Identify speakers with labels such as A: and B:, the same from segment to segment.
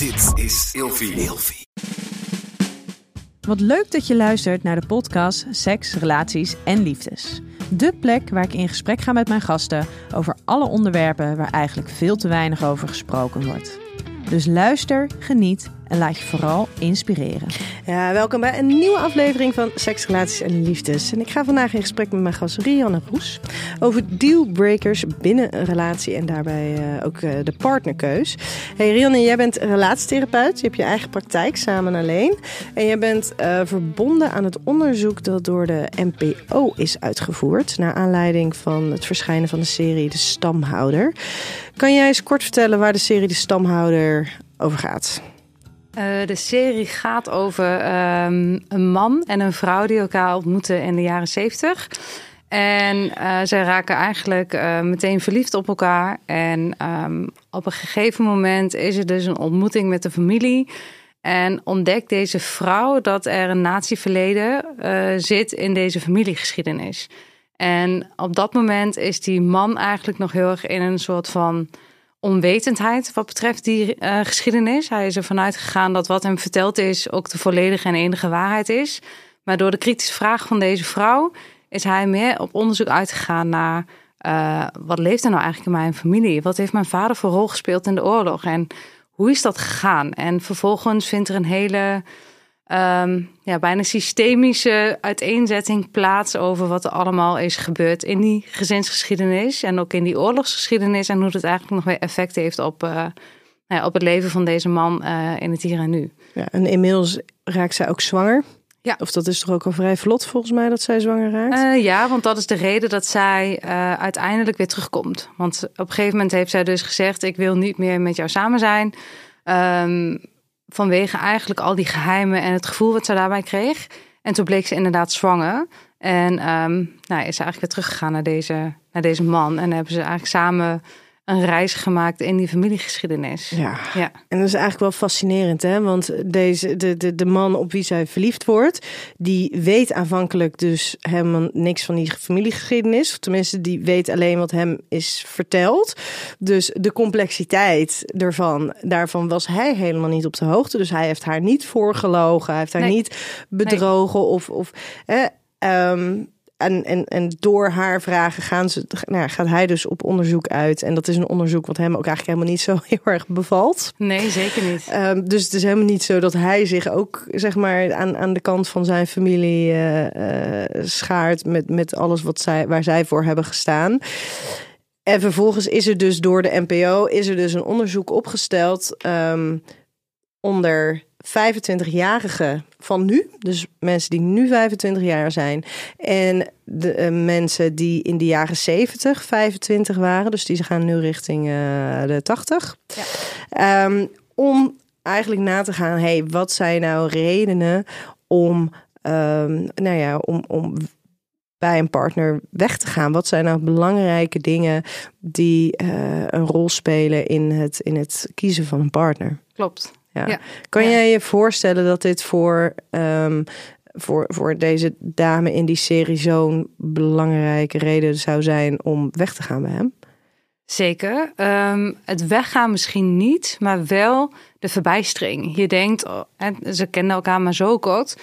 A: Dit is Ilfie.
B: Wat leuk dat je luistert naar de podcast Seks, Relaties en Liefdes. De plek waar ik in gesprek ga met mijn gasten over alle onderwerpen waar eigenlijk veel te weinig over gesproken wordt. Dus luister, geniet en laat je vooral inspireren.
C: Ja, welkom bij een nieuwe aflevering van Seks, Relaties en Liefdes. En ik ga vandaag in gesprek met mijn gast Rianne Roes over dealbreakers binnen een relatie en daarbij uh, ook uh, de partnerkeus. Hey Rianne, jij bent relatietherapeut. Je hebt je eigen praktijk samen alleen. En jij bent uh, verbonden aan het onderzoek dat door de NPO is uitgevoerd. Naar aanleiding van het verschijnen van de serie De Stamhouder. Kan jij eens kort vertellen waar de serie De Stamhouder over gaat?
D: Uh, de serie gaat over um, een man en een vrouw die elkaar ontmoeten in de jaren zeventig. En uh, zij raken eigenlijk uh, meteen verliefd op elkaar. En um, op een gegeven moment is er dus een ontmoeting met de familie. En ontdekt deze vrouw dat er een natieverleden zit in deze familiegeschiedenis. En op dat moment is die man eigenlijk nog heel erg in een soort van onwetendheid wat betreft die uh, geschiedenis. Hij is ervan uitgegaan dat wat hem verteld is ook de volledige en enige waarheid is. Maar door de kritische vraag van deze vrouw is hij meer op onderzoek uitgegaan naar uh, wat leeft er nou eigenlijk in mijn familie? Wat heeft mijn vader voor rol gespeeld in de oorlog? En hoe is dat gegaan? En vervolgens vindt er een hele um, ja, bijna systemische uiteenzetting plaats over wat er allemaal is gebeurd in die gezinsgeschiedenis en ook in die oorlogsgeschiedenis en hoe dat eigenlijk nog weer effect heeft op, uh, ja, op het leven van deze man uh, in het hier en nu.
C: Ja, en inmiddels raakt zij ook zwanger.
D: Ja.
C: Of dat is toch ook al vrij vlot volgens mij dat zij zwanger raakt?
D: Uh, ja, want dat is de reden dat zij uh, uiteindelijk weer terugkomt. Want op een gegeven moment heeft zij dus gezegd: Ik wil niet meer met jou samen zijn. Um, vanwege eigenlijk al die geheimen en het gevoel wat ze daarbij kreeg. En toen bleek ze inderdaad zwanger. En um, nou, is ze eigenlijk weer teruggegaan naar deze, naar deze man. En hebben ze eigenlijk samen een reis gemaakt in die familiegeschiedenis.
C: Ja. ja. En dat is eigenlijk wel fascinerend, hè? Want deze, de, de, de man op wie zij verliefd wordt, die weet aanvankelijk dus helemaal niks van die familiegeschiedenis. Of tenminste, die weet alleen wat hem is verteld. Dus de complexiteit ervan, daarvan was hij helemaal niet op de hoogte. Dus hij heeft haar niet voorgelogen, hij heeft haar nee. niet bedrogen nee. of. of hè, um, en, en, en door haar vragen gaan ze, nou, gaat hij dus op onderzoek uit. En dat is een onderzoek wat hem ook eigenlijk helemaal niet zo heel erg bevalt.
D: Nee, zeker niet.
C: Um, dus het is helemaal niet zo dat hij zich ook zeg maar, aan, aan de kant van zijn familie uh, uh, schaart met, met alles wat zij, waar zij voor hebben gestaan. En vervolgens is er dus door de NPO is er dus een onderzoek opgesteld um, onder 25-jarigen van nu, dus mensen die nu 25 jaar zijn, en de uh, mensen die in de jaren 70 25 waren, dus die gaan nu richting uh, de 80, ja. um, om eigenlijk na te gaan, hey, wat zijn nou redenen om, um, nou ja, om, om bij een partner weg te gaan? Wat zijn nou belangrijke dingen die uh, een rol spelen in het, in het kiezen van een partner?
D: Klopt.
C: Ja. ja. Kan jij je voorstellen dat dit voor, um, voor, voor deze dame in die serie zo'n belangrijke reden zou zijn om weg te gaan bij hem?
D: Zeker. Um, het weggaan misschien niet, maar wel de verbijstering. Je denkt, oh, ze kenden elkaar maar zo kort.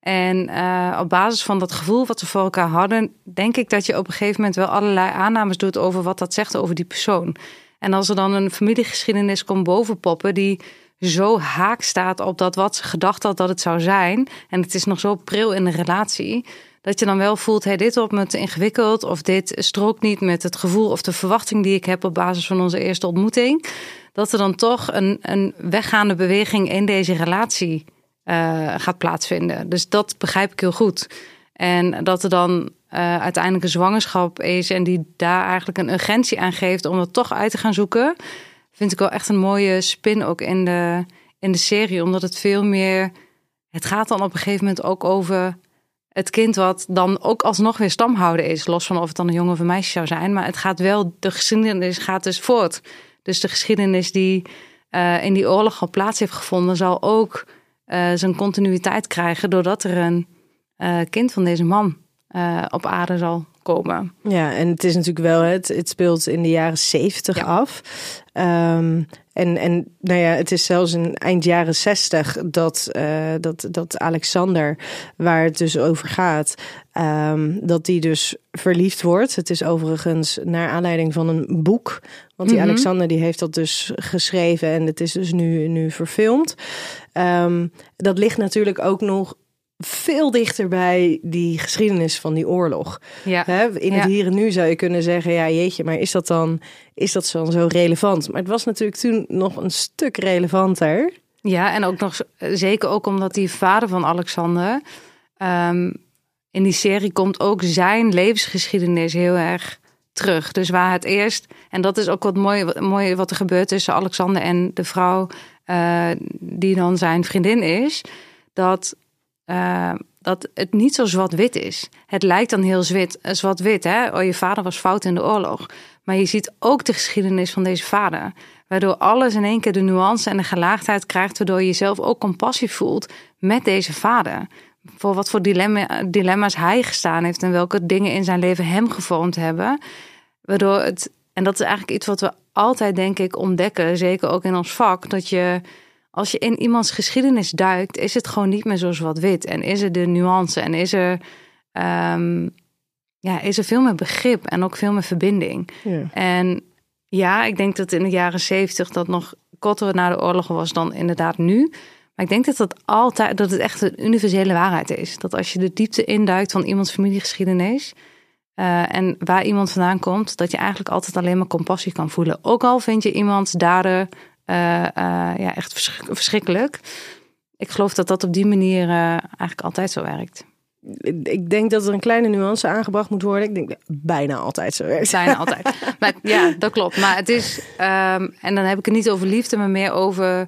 D: En uh, op basis van dat gevoel wat ze voor elkaar hadden, denk ik dat je op een gegeven moment wel allerlei aannames doet over wat dat zegt over die persoon. En als er dan een familiegeschiedenis komt bovenpoppen die zo haak staat op dat wat ze gedacht had dat het zou zijn. En het is nog zo pril in de relatie. Dat je dan wel voelt, hey, dit wordt me te ingewikkeld. Of dit strookt niet met het gevoel of de verwachting die ik heb op basis van onze eerste ontmoeting. Dat er dan toch een, een weggaande beweging in deze relatie uh, gaat plaatsvinden. Dus dat begrijp ik heel goed. En dat er dan uh, uiteindelijk een zwangerschap is en die daar eigenlijk een urgentie aan geeft om het toch uit te gaan zoeken vind ik wel echt een mooie spin ook in de, in de serie. Omdat het veel meer. Het gaat dan op een gegeven moment ook over het kind wat dan ook alsnog weer stamhouder is. Los van of het dan een jongen of een meisje zou zijn. Maar het gaat wel, de geschiedenis gaat dus voort. Dus de geschiedenis die uh, in die oorlog al plaats heeft gevonden, zal ook uh, zijn continuïteit krijgen. Doordat er een uh, kind van deze man op aarde zal komen.
C: Ja, en het is natuurlijk wel, het, het speelt in de jaren zeventig ja. af. Um, En, en nou ja, het is zelfs in eind jaren zestig dat, uh, dat, dat Alexander, waar het dus over gaat, um, dat die dus verliefd wordt. Het is overigens naar aanleiding van een boek. Want die mm -hmm. Alexander die heeft dat dus geschreven en het is dus nu, nu verfilmd. Um, dat ligt natuurlijk ook nog veel dichter bij die geschiedenis van die oorlog.
D: Ja.
C: in het
D: ja.
C: hier en nu zou je kunnen zeggen, ja jeetje, maar is dat dan, is dat dan zo relevant? Maar het was natuurlijk toen nog een stuk relevanter.
D: Ja, en ook nog zeker ook omdat die vader van Alexander um, in die serie komt ook zijn levensgeschiedenis heel erg terug. Dus waar het eerst, en dat is ook wat mooi, mooi wat er gebeurt tussen Alexander en de vrouw uh, die dan zijn vriendin is, dat uh, dat het niet zo zwart-wit is. Het lijkt dan heel zwart-wit. hè? Oh, je vader was fout in de oorlog. Maar je ziet ook de geschiedenis van deze vader. Waardoor alles in één keer de nuance en de gelaagdheid krijgt. Waardoor je jezelf ook compassie voelt met deze vader. Voor wat voor dilemma, dilemma's hij gestaan heeft. En welke dingen in zijn leven hem gevormd hebben. Waardoor het, en dat is eigenlijk iets wat we altijd denk ik ontdekken. Zeker ook in ons vak. Dat je als je in iemands geschiedenis duikt, is het gewoon niet meer zo zwart-wit. En is er de nuance en is er, um, ja, is er veel meer begrip en ook veel meer verbinding.
C: Ja.
D: En ja, ik denk dat in de jaren zeventig dat nog korter na de oorlog was dan inderdaad nu. Maar ik denk dat dat altijd, dat het echt een universele waarheid is. Dat als je de diepte induikt van iemands familiegeschiedenis. Uh, en waar iemand vandaan komt, dat je eigenlijk altijd alleen maar compassie kan voelen. Ook al vind je iemands daden uh, uh, ja, echt verschrik verschrikkelijk. Ik geloof dat dat op die manier uh, eigenlijk altijd zo werkt.
C: Ik denk dat er een kleine nuance aangebracht moet worden. Ik denk dat bijna altijd zo werkt.
D: Bijna altijd. maar, ja, dat klopt. Maar het is, um, en dan heb ik het niet over liefde, maar meer over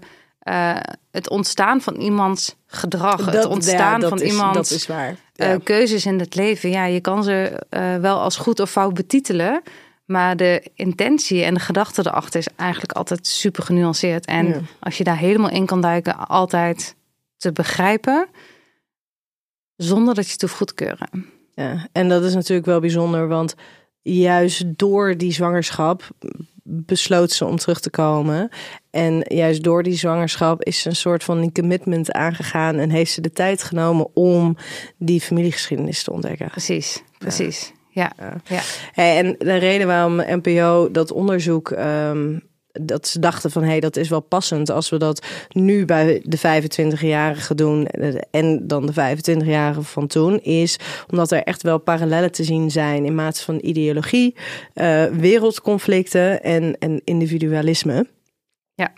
D: het ontstaan van iemands gedrag.
C: Dat,
D: het ontstaan
C: ja,
D: van
C: is,
D: iemands
C: dat is waar.
D: Ja. Keuzes in het leven. Ja, je kan ze wel als goed of fout betitelen. Maar de intentie en de gedachte erachter is eigenlijk altijd super genuanceerd. En
C: Ja.
D: als je daar helemaal in kan duiken, altijd te begrijpen. Zonder dat je het hoeft goed te keuren.
C: Ja, en dat is natuurlijk wel bijzonder, want juist door die zwangerschap besloot ze om terug te komen. En juist door die zwangerschap is ze een soort van een commitment aangegaan en heeft ze de tijd genomen om die familiegeschiedenis te ontdekken.
D: Precies, precies. Ja. ja.
C: en de reden waarom NPO dat onderzoek um, dat ze dachten van hé, hey, dat is wel passend als we dat nu bij de 25-jarige doen en dan de 25-jarige van toen, is omdat er echt wel parallellen te zien zijn in mate van ideologie, uh, wereldconflicten en, en individualisme.
D: Ja.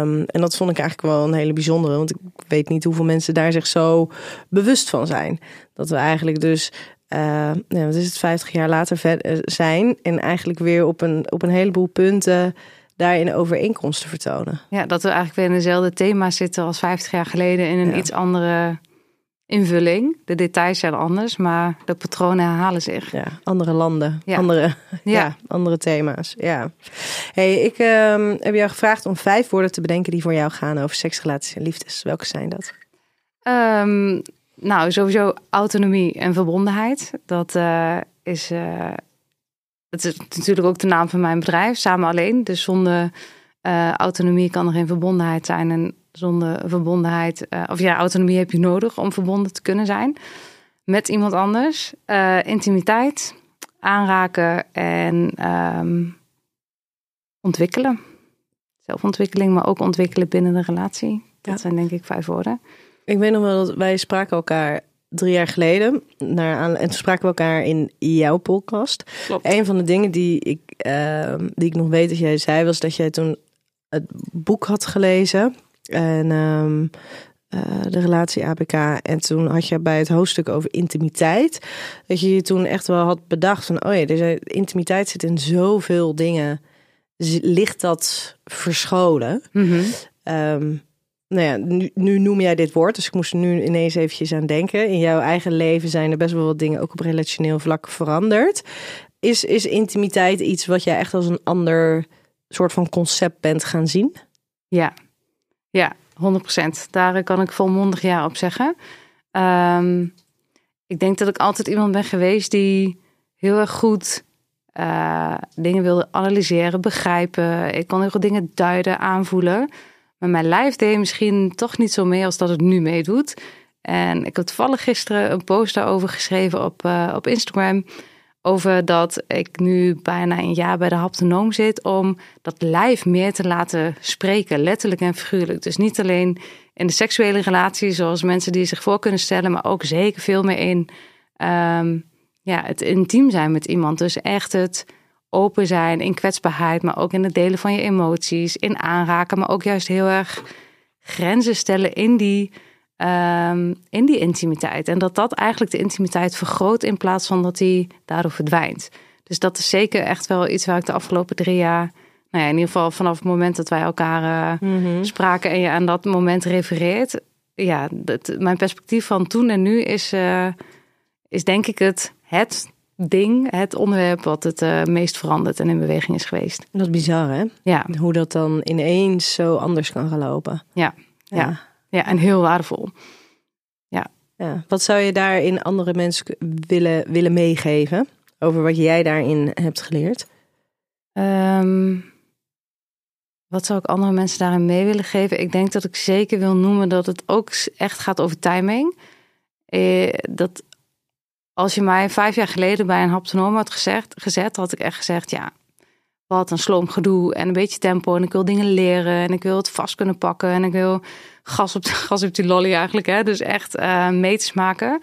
C: Um, en dat vond ik eigenlijk wel een hele bijzondere, want ik weet niet hoeveel mensen daar zich zo bewust van zijn. Dat we eigenlijk dus uh, wat is het, 50 jaar later verder zijn en eigenlijk weer op een, op een heleboel punten daarin overeenkomsten vertonen.
D: Ja, dat we eigenlijk weer in dezelfde thema zitten als 50 jaar geleden in een ja. iets andere invulling. De details zijn anders, maar de patronen herhalen zich.
C: Ja, andere landen, ja. Andere, ja. ja. andere thema's. Ja. Hey, ik um, heb jou gevraagd om vijf woorden te bedenken die voor jou gaan over seks, relaties en liefdes. Welke zijn dat?
D: Um, nou, sowieso autonomie en verbondenheid. Dat uh, is... Uh, het is natuurlijk ook de naam van mijn bedrijf, Samen Alleen. Dus zonder uh, autonomie kan er geen verbondenheid zijn. En zonder verbondenheid, of ja, autonomie heb je nodig om verbonden te kunnen zijn met iemand anders. Intimiteit, aanraken en um, ontwikkelen. Zelfontwikkeling, maar ook ontwikkelen binnen de relatie. Dat ja. zijn denk ik vijf woorden.
C: Ik weet nog wel dat wij spraken elkaar drie jaar geleden. Naar aan, en toen spraken we elkaar in jouw podcast.
D: Klopt.
C: Een van de dingen die ik, uh, die ik nog weet dat jij zei, was dat jij toen het boek had gelezen. En um, uh, de relatie ABK. En toen had je bij het hoofdstuk over intimiteit. Dat je je toen echt wel had bedacht van, oh ja, deze intimiteit zit in zoveel dingen. Ligt dat verscholen?
D: Mm -hmm.
C: um, nou ja, nu, noem jij dit woord, dus ik moest er nu ineens eventjes aan denken. In jouw eigen leven zijn er best wel wat dingen ook op relationeel vlak veranderd. Is, is intimiteit iets wat jij echt als een ander soort van concept bent gaan zien?
D: Ja, ja, 100%. Daar kan ik volmondig ja op zeggen. Um, ik denk dat ik altijd iemand ben geweest die heel erg goed eh, dingen wilde analyseren, begrijpen. Ik kon heel veel dingen duiden, aanvoelen. Maar mijn lijf deed misschien toch niet zo mee als dat het nu meedoet. En ik heb toevallig gisteren een post daarover geschreven op, uh, op Instagram. Over dat ik nu bijna een jaar bij de haptonoom zit om dat lijf meer te laten spreken, letterlijk en figuurlijk. Dus niet alleen in de seksuele relatie, zoals mensen die zich voor kunnen stellen, maar ook zeker veel meer in ehm, ja, het intiem zijn met iemand. Dus echt het open zijn in kwetsbaarheid, maar ook in het delen van je emoties, in aanraken, maar ook juist heel erg grenzen stellen in die, um, in die intimiteit. En dat dat eigenlijk de intimiteit vergroot in plaats van dat die daardoor verdwijnt. Dus dat is zeker echt wel iets waar ik de afgelopen drie jaar, nou ja, in ieder geval vanaf het moment dat wij elkaar uh, spraken en je aan dat moment refereert, ja, dat, mijn perspectief van toen en nu is, uh, is denk ik het, het ding, het onderwerp wat het uh, meest veranderd en in beweging is geweest.
C: Dat is bizar, hè?
D: Ja.
C: Hoe dat dan ineens zo anders kan gaan lopen.
D: Ja, ja. ja. ja en heel waardevol. Ja.
C: ja. Wat zou je daarin andere mensen willen, willen meegeven? Over wat jij daarin hebt geleerd?
D: Um, wat zou ik andere mensen daarin mee willen geven? Ik denk dat ik zeker wil noemen dat het ook echt gaat over timing. Eh, dat als je mij vijf jaar geleden bij een haptonoom had gezegd, gezet, had ik echt gezegd: ja, wat een sloom gedoe en een beetje tempo. En ik wil dingen leren en ik wil het vast kunnen pakken en ik wil gas op, gas op die lolly eigenlijk. Hè? Dus echt uh, meters maken.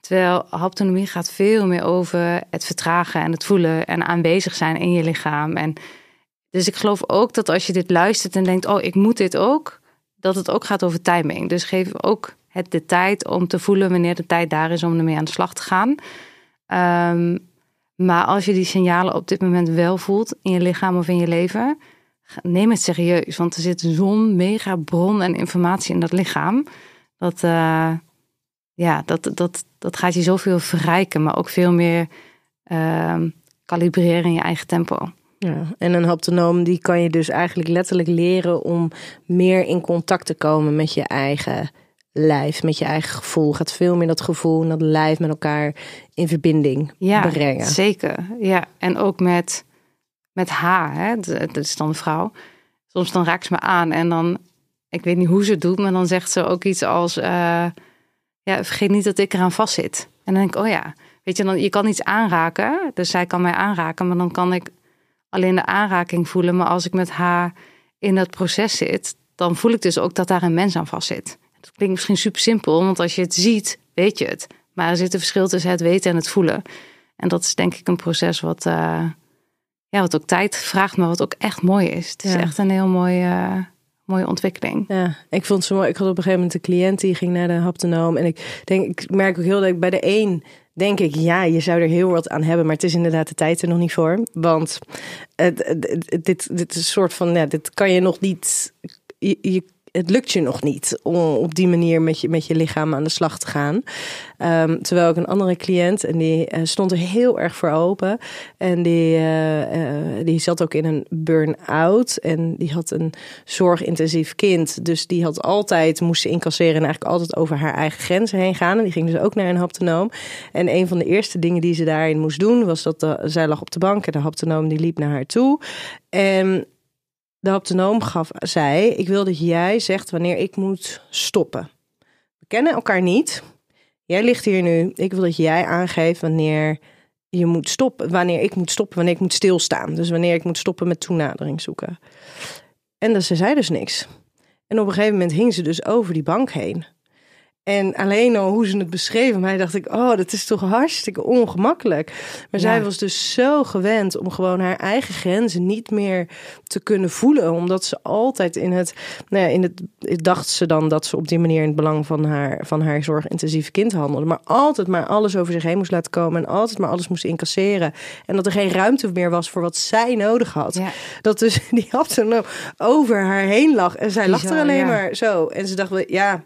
D: Terwijl haptonomie gaat veel meer over het vertragen en het voelen en aanwezig zijn in je lichaam. En dus ik geloof ook dat als je dit luistert en denkt: oh, ik moet dit ook, dat het ook gaat over timing. Dus geef ook het de tijd om te voelen wanneer de tijd daar is om ermee aan de slag te gaan. Um, maar als je die signalen op dit moment wel voelt in je lichaam of in je leven, neem het serieus. Want er zit zo'n mega bron en informatie in dat lichaam. Dat, uh, ja, dat, dat, dat gaat je zoveel verrijken, maar ook veel meer uh, kalibreren in je eigen tempo.
C: Ja, en een haptonoom die kan je dus eigenlijk letterlijk leren om meer in contact te komen met je eigen lijf, met je eigen gevoel. Gaat veel meer dat gevoel en dat lijf met elkaar in verbinding
D: ja,
C: brengen.
D: Zeker, ja. En ook met, met haar, hè. Dat is dan een vrouw. Soms dan raakt ze me aan en dan, ik weet niet hoe ze het doet, maar dan zegt ze ook iets als, uh, ja, vergeet niet dat ik eraan vast zit. En dan denk ik, oh ja, weet je, dan, je kan iets aanraken, dus zij kan mij aanraken, maar dan kan ik alleen de aanraking voelen. Maar als ik met haar in dat proces zit, dan voel ik dus ook dat daar een mens aan vast zit. Dat klinkt misschien super simpel, want als je het ziet, weet je het. Maar er zit een verschil tussen het weten en het voelen. En dat is denk ik een proces wat, uh, ja, wat ook tijd vraagt, maar wat ook echt mooi is. Het is ja. echt een heel mooi, uh, mooie ontwikkeling.
C: Ja, ik vond het zo mooi. Ik had op een gegeven moment een cliënt die ging naar de haptonoom. En ik denk, ik merk ook heel dat ik bij de een denk ik, ja, je zou er heel wat aan hebben, maar het is inderdaad de tijd er nog niet voor. Want dit, dit is een soort van, ja, dit kan je nog niet. Je, je het lukt je nog niet om op die manier met je, met je lichaam aan de slag te gaan. Um, terwijl ik een andere cliënt, en die uh, stond er heel erg voor open. En die, uh, uh, die zat ook in een burn-out. En die had een zorgintensief kind. Dus die had altijd, moest ze incasseren en eigenlijk altijd over haar eigen grenzen heen gaan. En die ging dus ook naar een haptonoom. En een van de eerste dingen die ze daarin moest doen, was dat zij lag op de bank en de haptonoom die liep naar haar toe. En de haptonoom gaf, zei: Ik wil dat jij zegt wanneer ik moet stoppen. We kennen elkaar niet. Jij ligt hier nu. Ik wil dat jij aangeeft wanneer je moet stoppen. Wanneer ik moet stoppen, wanneer ik moet stilstaan. Dus wanneer ik moet stoppen met toenadering zoeken. En dus, ze zei dus niks. En op een gegeven moment hing ze dus over die bank heen. En alleen al hoe ze het beschreven, mij dacht ik, oh, dat is toch hartstikke ongemakkelijk. Maar ja. zij was dus zo gewend om gewoon haar eigen grenzen niet meer te kunnen voelen, omdat ze altijd in het, nou ja, in het, dacht ze dan dat ze op die manier in het belang van haar, van haar zorgintensieve kind handelde, maar altijd maar alles over zich heen moest laten komen en altijd maar alles moest incasseren en dat er geen ruimte meer was voor wat zij nodig had. Ja. Dat dus die had ze over haar heen lag en zij lag er alleen maar zo en ze dacht, ja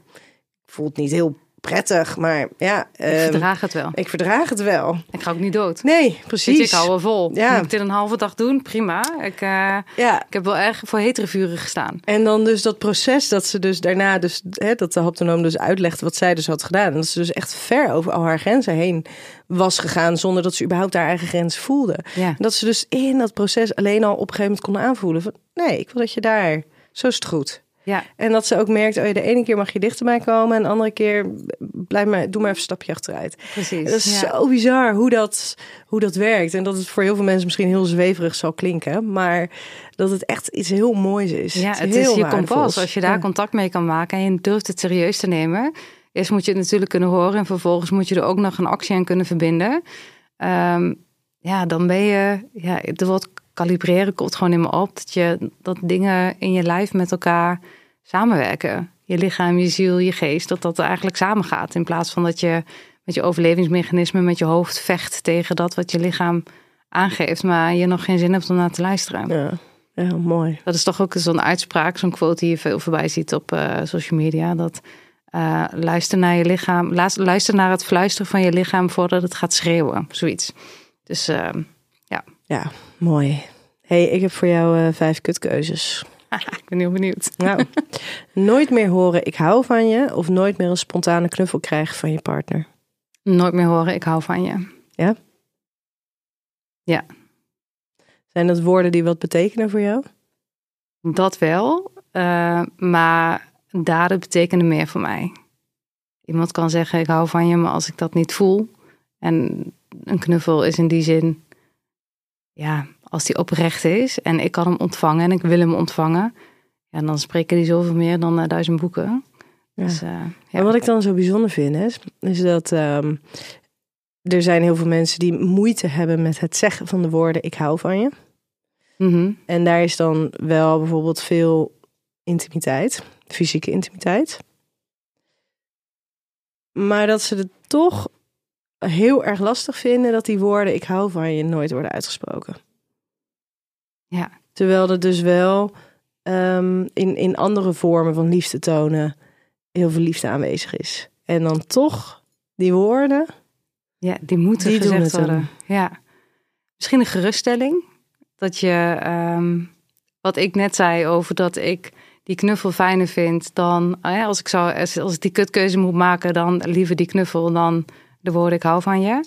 C: voelt niet heel prettig, maar ja,
D: Ik
C: ehm,
D: verdraag het wel.
C: ik verdraag het wel.
D: Ik ga ook niet dood.
C: Nee,
D: je,
C: precies.
D: ik hou wel vol.
C: Ja.
D: Moet ik dit een halve dag doen? Prima. Ik, eh,
C: Ja,
D: ik heb wel erg voor hetere vuren gestaan.
C: En dan dus dat proces dat ze dus daarna, dus, hè, dat de haptonoom dus uitlegt wat zij dus had gedaan. En dat ze dus echt ver over al haar grenzen heen was gegaan zonder dat ze überhaupt haar eigen grens voelde.
D: Ja.
C: En dat ze dus in dat proces alleen al op een gegeven moment kon aanvoelen van nee, ik wil dat je daar, zo is het goed.
D: Ja,
C: En dat ze ook merkt, oh ja, de ene keer mag je dichterbij komen en de andere keer blijf maar, doe maar even een stapje achteruit.
D: precies.
C: Dat is
D: ja.
C: zo bizar hoe dat, hoe dat werkt. En dat het voor heel veel mensen misschien heel zweverig zal klinken. Maar dat het echt iets heel moois is.
D: Ja, het is je kompas. Als je daar
C: Ja.
D: contact mee kan maken en je durft het serieus te nemen. Eerst moet je het natuurlijk kunnen horen en vervolgens moet je er ook nog een actie aan kunnen verbinden. Ehm, ja, dan ben je, ja, het woord kalibreren komt gewoon in me op. Dat, je, dat dingen in je lijf met elkaar samenwerken. Je lichaam, je ziel, je geest, dat dat eigenlijk samengaat. In plaats van dat je met je overlevingsmechanisme, met je hoofd vecht tegen dat wat je lichaam aangeeft. Maar je nog geen zin hebt om naar te luisteren.
C: Ja, ja mooi.
D: Dat is toch ook zo'n uitspraak, zo'n quote die je veel voorbij ziet op eh, social media. Dat eh, luister naar je lichaam, luister naar het fluisteren van je lichaam voordat het gaat schreeuwen. Zoiets. Dus eh,
C: Ja, mooi. hey, ik heb voor jou eh, vijf kutkeuzes.
D: ik ben heel benieuwd.
C: Nou, nooit meer horen ik hou van je... of nooit meer een spontane knuffel krijgen van je partner.
D: Nooit meer horen, ik hou van je.
C: Zijn dat woorden die wat betekenen voor jou?
D: Dat wel, eh, maar daden betekenen meer voor mij. Iemand kan zeggen ik hou van je, maar als ik dat niet voel... en een knuffel is in die zin... ja, als die oprecht is en ik kan hem ontvangen en ik wil hem ontvangen... ja, dan spreken die zoveel meer dan eh, duizend boeken.
C: Ja.
D: Dus, eh, ja.
C: En wat ik dan zo bijzonder vind, is, is dat ehm, er zijn heel veel mensen die moeite hebben met het zeggen van de woorden ik hou van je.
D: Mhm.
C: En daar is dan wel bijvoorbeeld veel intimiteit, fysieke intimiteit. Maar dat ze het toch heel erg lastig vinden dat die woorden ik hou van je nooit worden uitgesproken.
D: Ja.
C: Terwijl er dus wel ehm, in, in andere vormen van liefde tonen heel veel liefde aanwezig is. En dan toch die woorden.
D: Ja, die moeten
C: Die
D: gezegd worden. Ja. Misschien een geruststelling. Dat je, ehm, wat ik net zei over dat ik die knuffel fijner vind dan, als ik zou, als, als ik die kutkeuze moet maken, dan liever die knuffel dan de woorden ik hou van je.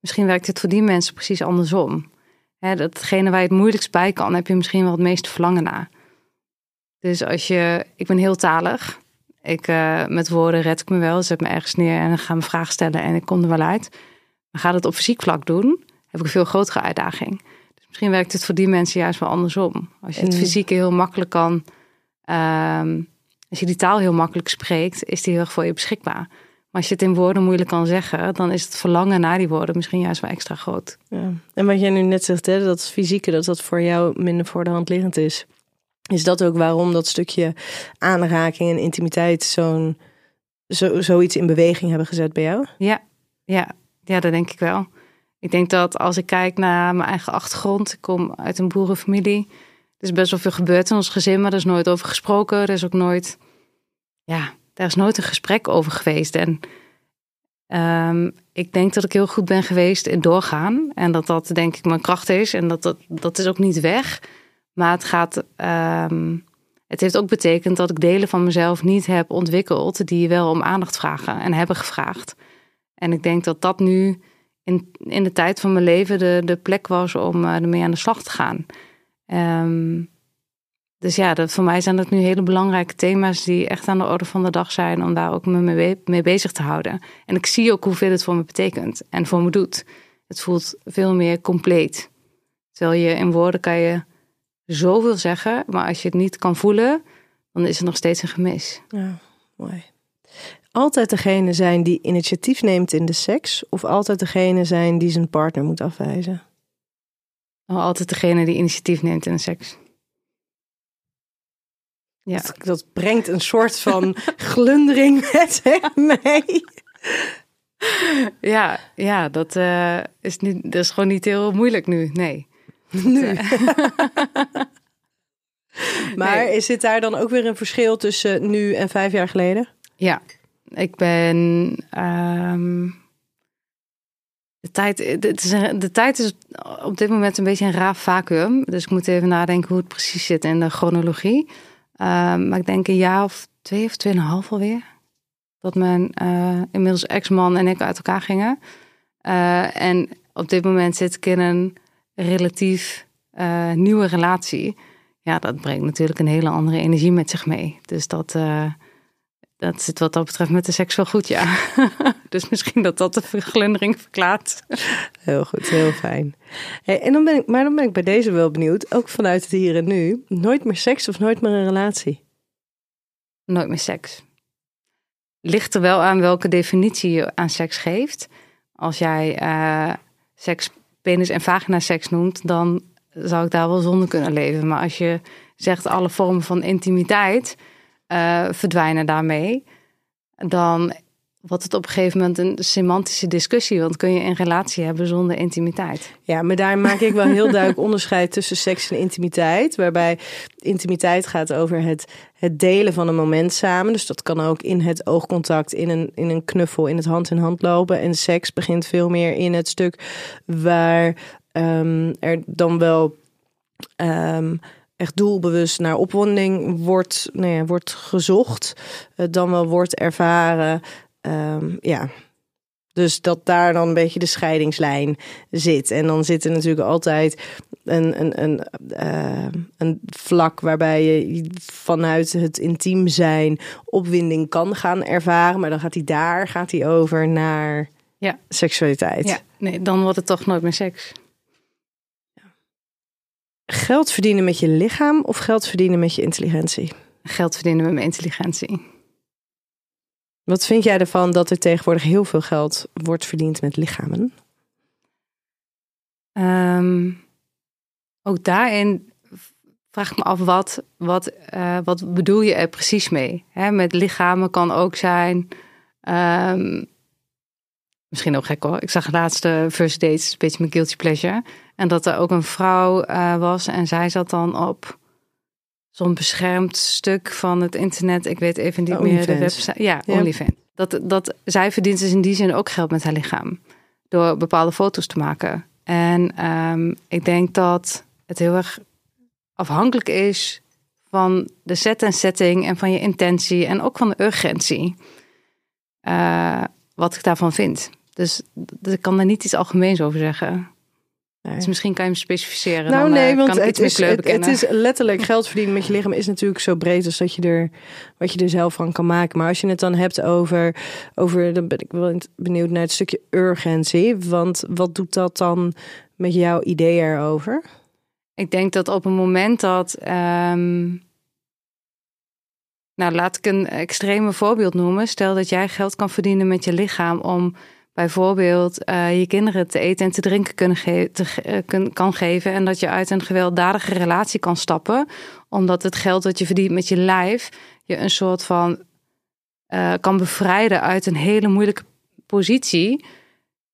D: Misschien werkt het voor die mensen precies andersom. Hè, datgene waar je het moeilijkst bij kan, heb je misschien wel het meeste verlangen naar. Dus als je, ik ben heel talig. Ik, eh, met woorden red ik me wel. Zet me ergens neer en dan ga me vragen stellen en ik kom er wel uit. Maar ga het op fysiek vlak doen, heb ik een veel grotere uitdaging. Dus misschien werkt het voor die mensen juist wel andersom. Als je het
C: Mm.
D: fysieke heel makkelijk kan, ehm, als je die taal heel makkelijk spreekt, is die heel erg voor je beschikbaar. Maar als je het in woorden moeilijk kan zeggen, dan is het verlangen naar die woorden misschien juist wel extra groot.
C: Ja. En wat jij nu net zegt, hè, dat fysieke, dat dat voor jou minder voor de hand liggend is. Is dat ook waarom dat stukje aanraking en intimiteit zo'n, zo, zoiets in beweging hebben gezet bij jou?
D: Ja, ja, ja, dat denk ik wel. Ik denk dat als ik kijk naar mijn eigen achtergrond, ik kom uit een boerenfamilie. Er is best wel veel gebeurd in ons gezin, maar er is nooit over gesproken. Er is ook nooit, ja, daar is nooit een gesprek over geweest. En ehm, ik denk dat ik heel goed ben geweest in doorgaan. En dat dat denk ik mijn kracht is. En dat, dat, dat is ook niet weg. Maar het gaat. ehm, het heeft ook betekend dat ik delen van mezelf niet heb ontwikkeld. die wel om aandacht vragen en hebben gevraagd. En ik denk dat dat nu in, in de tijd van mijn leven de, de plek was om eh, ermee aan de slag te gaan. Ehm, dus ja, dat, voor mij zijn dat nu hele belangrijke thema's die echt aan de orde van de dag zijn om daar ook me mee, mee bezig te houden. En ik zie ook hoeveel het voor me betekent en voor me doet. Het voelt veel meer compleet. Terwijl je in woorden kan je zoveel zeggen, maar als je het niet kan voelen, dan is het nog steeds een gemis.
C: Ja, mooi. Altijd degene zijn die initiatief neemt in de seks, of altijd degene zijn die zijn partner moet afwijzen?
D: Altijd degene die initiatief neemt in de seks. Ja.
C: Dat, dat brengt een soort van glundering met zich mee.
D: Ja, ja dat, eh, is niet, dat is gewoon niet heel moeilijk nu. Nee.
C: Nu. Maar
D: Nee.
C: is zit daar dan ook weer een verschil tussen nu en vijf jaar geleden?
D: Ja, Ik ben. ehm, de, tijd, het is de tijd is op dit moment een beetje een raar vacuüm. Dus ik moet even nadenken hoe het precies zit in de chronologie. Ehm, maar ik denk een jaar of twee of tweeënhalf alweer. Dat mijn eh, inmiddels ex-man en ik uit elkaar gingen. Eh, en op dit moment zit ik in een relatief eh, nieuwe relatie. Ja, dat brengt natuurlijk een hele andere energie met zich mee. Dus dat, dat zit wat dat betreft met de seks wel goed, ja. dus misschien dat dat de verglundering verklaart.
C: Heel goed, heel fijn. Hey, en dan ben ik, maar dan ben ik bij deze wel benieuwd, ook vanuit het hier en nu. Nooit meer seks of nooit meer een relatie?
D: Nooit meer seks. Ligt er wel aan welke definitie je aan seks geeft. Als jij eh, seks, penis en vagina seks noemt, dan zou ik daar wel zonder kunnen leven. Maar als je zegt alle vormen van intimiteit eh, verdwijnen daarmee, dan wordt het op een gegeven moment een semantische discussie. Want kun je een relatie hebben zonder intimiteit?
C: Ja, maar daar maak ik wel heel duidelijk onderscheid tussen seks en intimiteit. Waarbij intimiteit gaat over het, het delen van een moment samen. Dus dat kan ook in het oogcontact, in een, in een knuffel, in het hand in hand lopen. En seks begint veel meer in het stuk waar ehm, er dan wel ehm, echt doelbewust naar opwonding wordt, nou ja, wordt gezocht. eh, dan wel wordt ervaren. Ehm, ja, dus dat daar dan een beetje de scheidingslijn zit. En dan zit er natuurlijk altijd een, een, een, eh, een vlak waarbij je vanuit het intiem zijn opwinding kan gaan ervaren. Maar dan gaat hij daar gaat hij over naar
D: Ja.
C: seksualiteit.
D: Ja, nee, dan wordt het toch nooit meer seks.
C: Geld verdienen met je lichaam of geld verdienen met je intelligentie?
D: Geld verdienen met mijn intelligentie.
C: Wat vind jij ervan dat er tegenwoordig heel veel geld wordt verdiend met lichamen?
D: Ehm, ook daarin vraag ik me af, wat, wat, eh, wat bedoel je er precies mee? Hè, met lichamen kan ook zijn... ehm, misschien ook gek hoor. Ik zag laatst de First Dates, een beetje mijn guilty pleasure. En dat er ook een vrouw eh, was en zij zat dan op zo'n beschermd stuk van het internet. Ik weet even niet meer de website. Ja,
C: Ja.
D: OnlyFans. Dat, dat, zij verdient dus in die zin ook geld met haar lichaam. Door bepaalde foto's te maken. En ehm, ik denk dat het heel erg afhankelijk is van de set en setting en van je intentie en ook van de urgentie. Eh, wat ik daarvan vind. Dus, dus ik kan er niet iets algemeens over zeggen.
C: Nee.
D: Dus misschien kan je hem specificeren.
C: Nou
D: dan, eh,
C: nee, want
D: kan ik
C: het
D: iets
C: is, het, het is letterlijk geld verdienen met je lichaam is natuurlijk zo breed als dat je er wat je er zelf van kan maken. Maar als je het dan hebt over, over dan ben ik wel benieuwd naar het stukje urgentie. Want wat doet dat dan met jouw idee erover?
D: Ik denk dat op een moment dat. ehm, nou, laat ik een extreme voorbeeld noemen. Stel dat jij geld kan verdienen met je lichaam om bijvoorbeeld eh, je kinderen te eten en te drinken kunnen ge- eh, kan geven. En dat je uit een gewelddadige relatie kan stappen. Omdat het geld dat je verdient met je lijf je een soort van eh, kan bevrijden uit een hele moeilijke positie.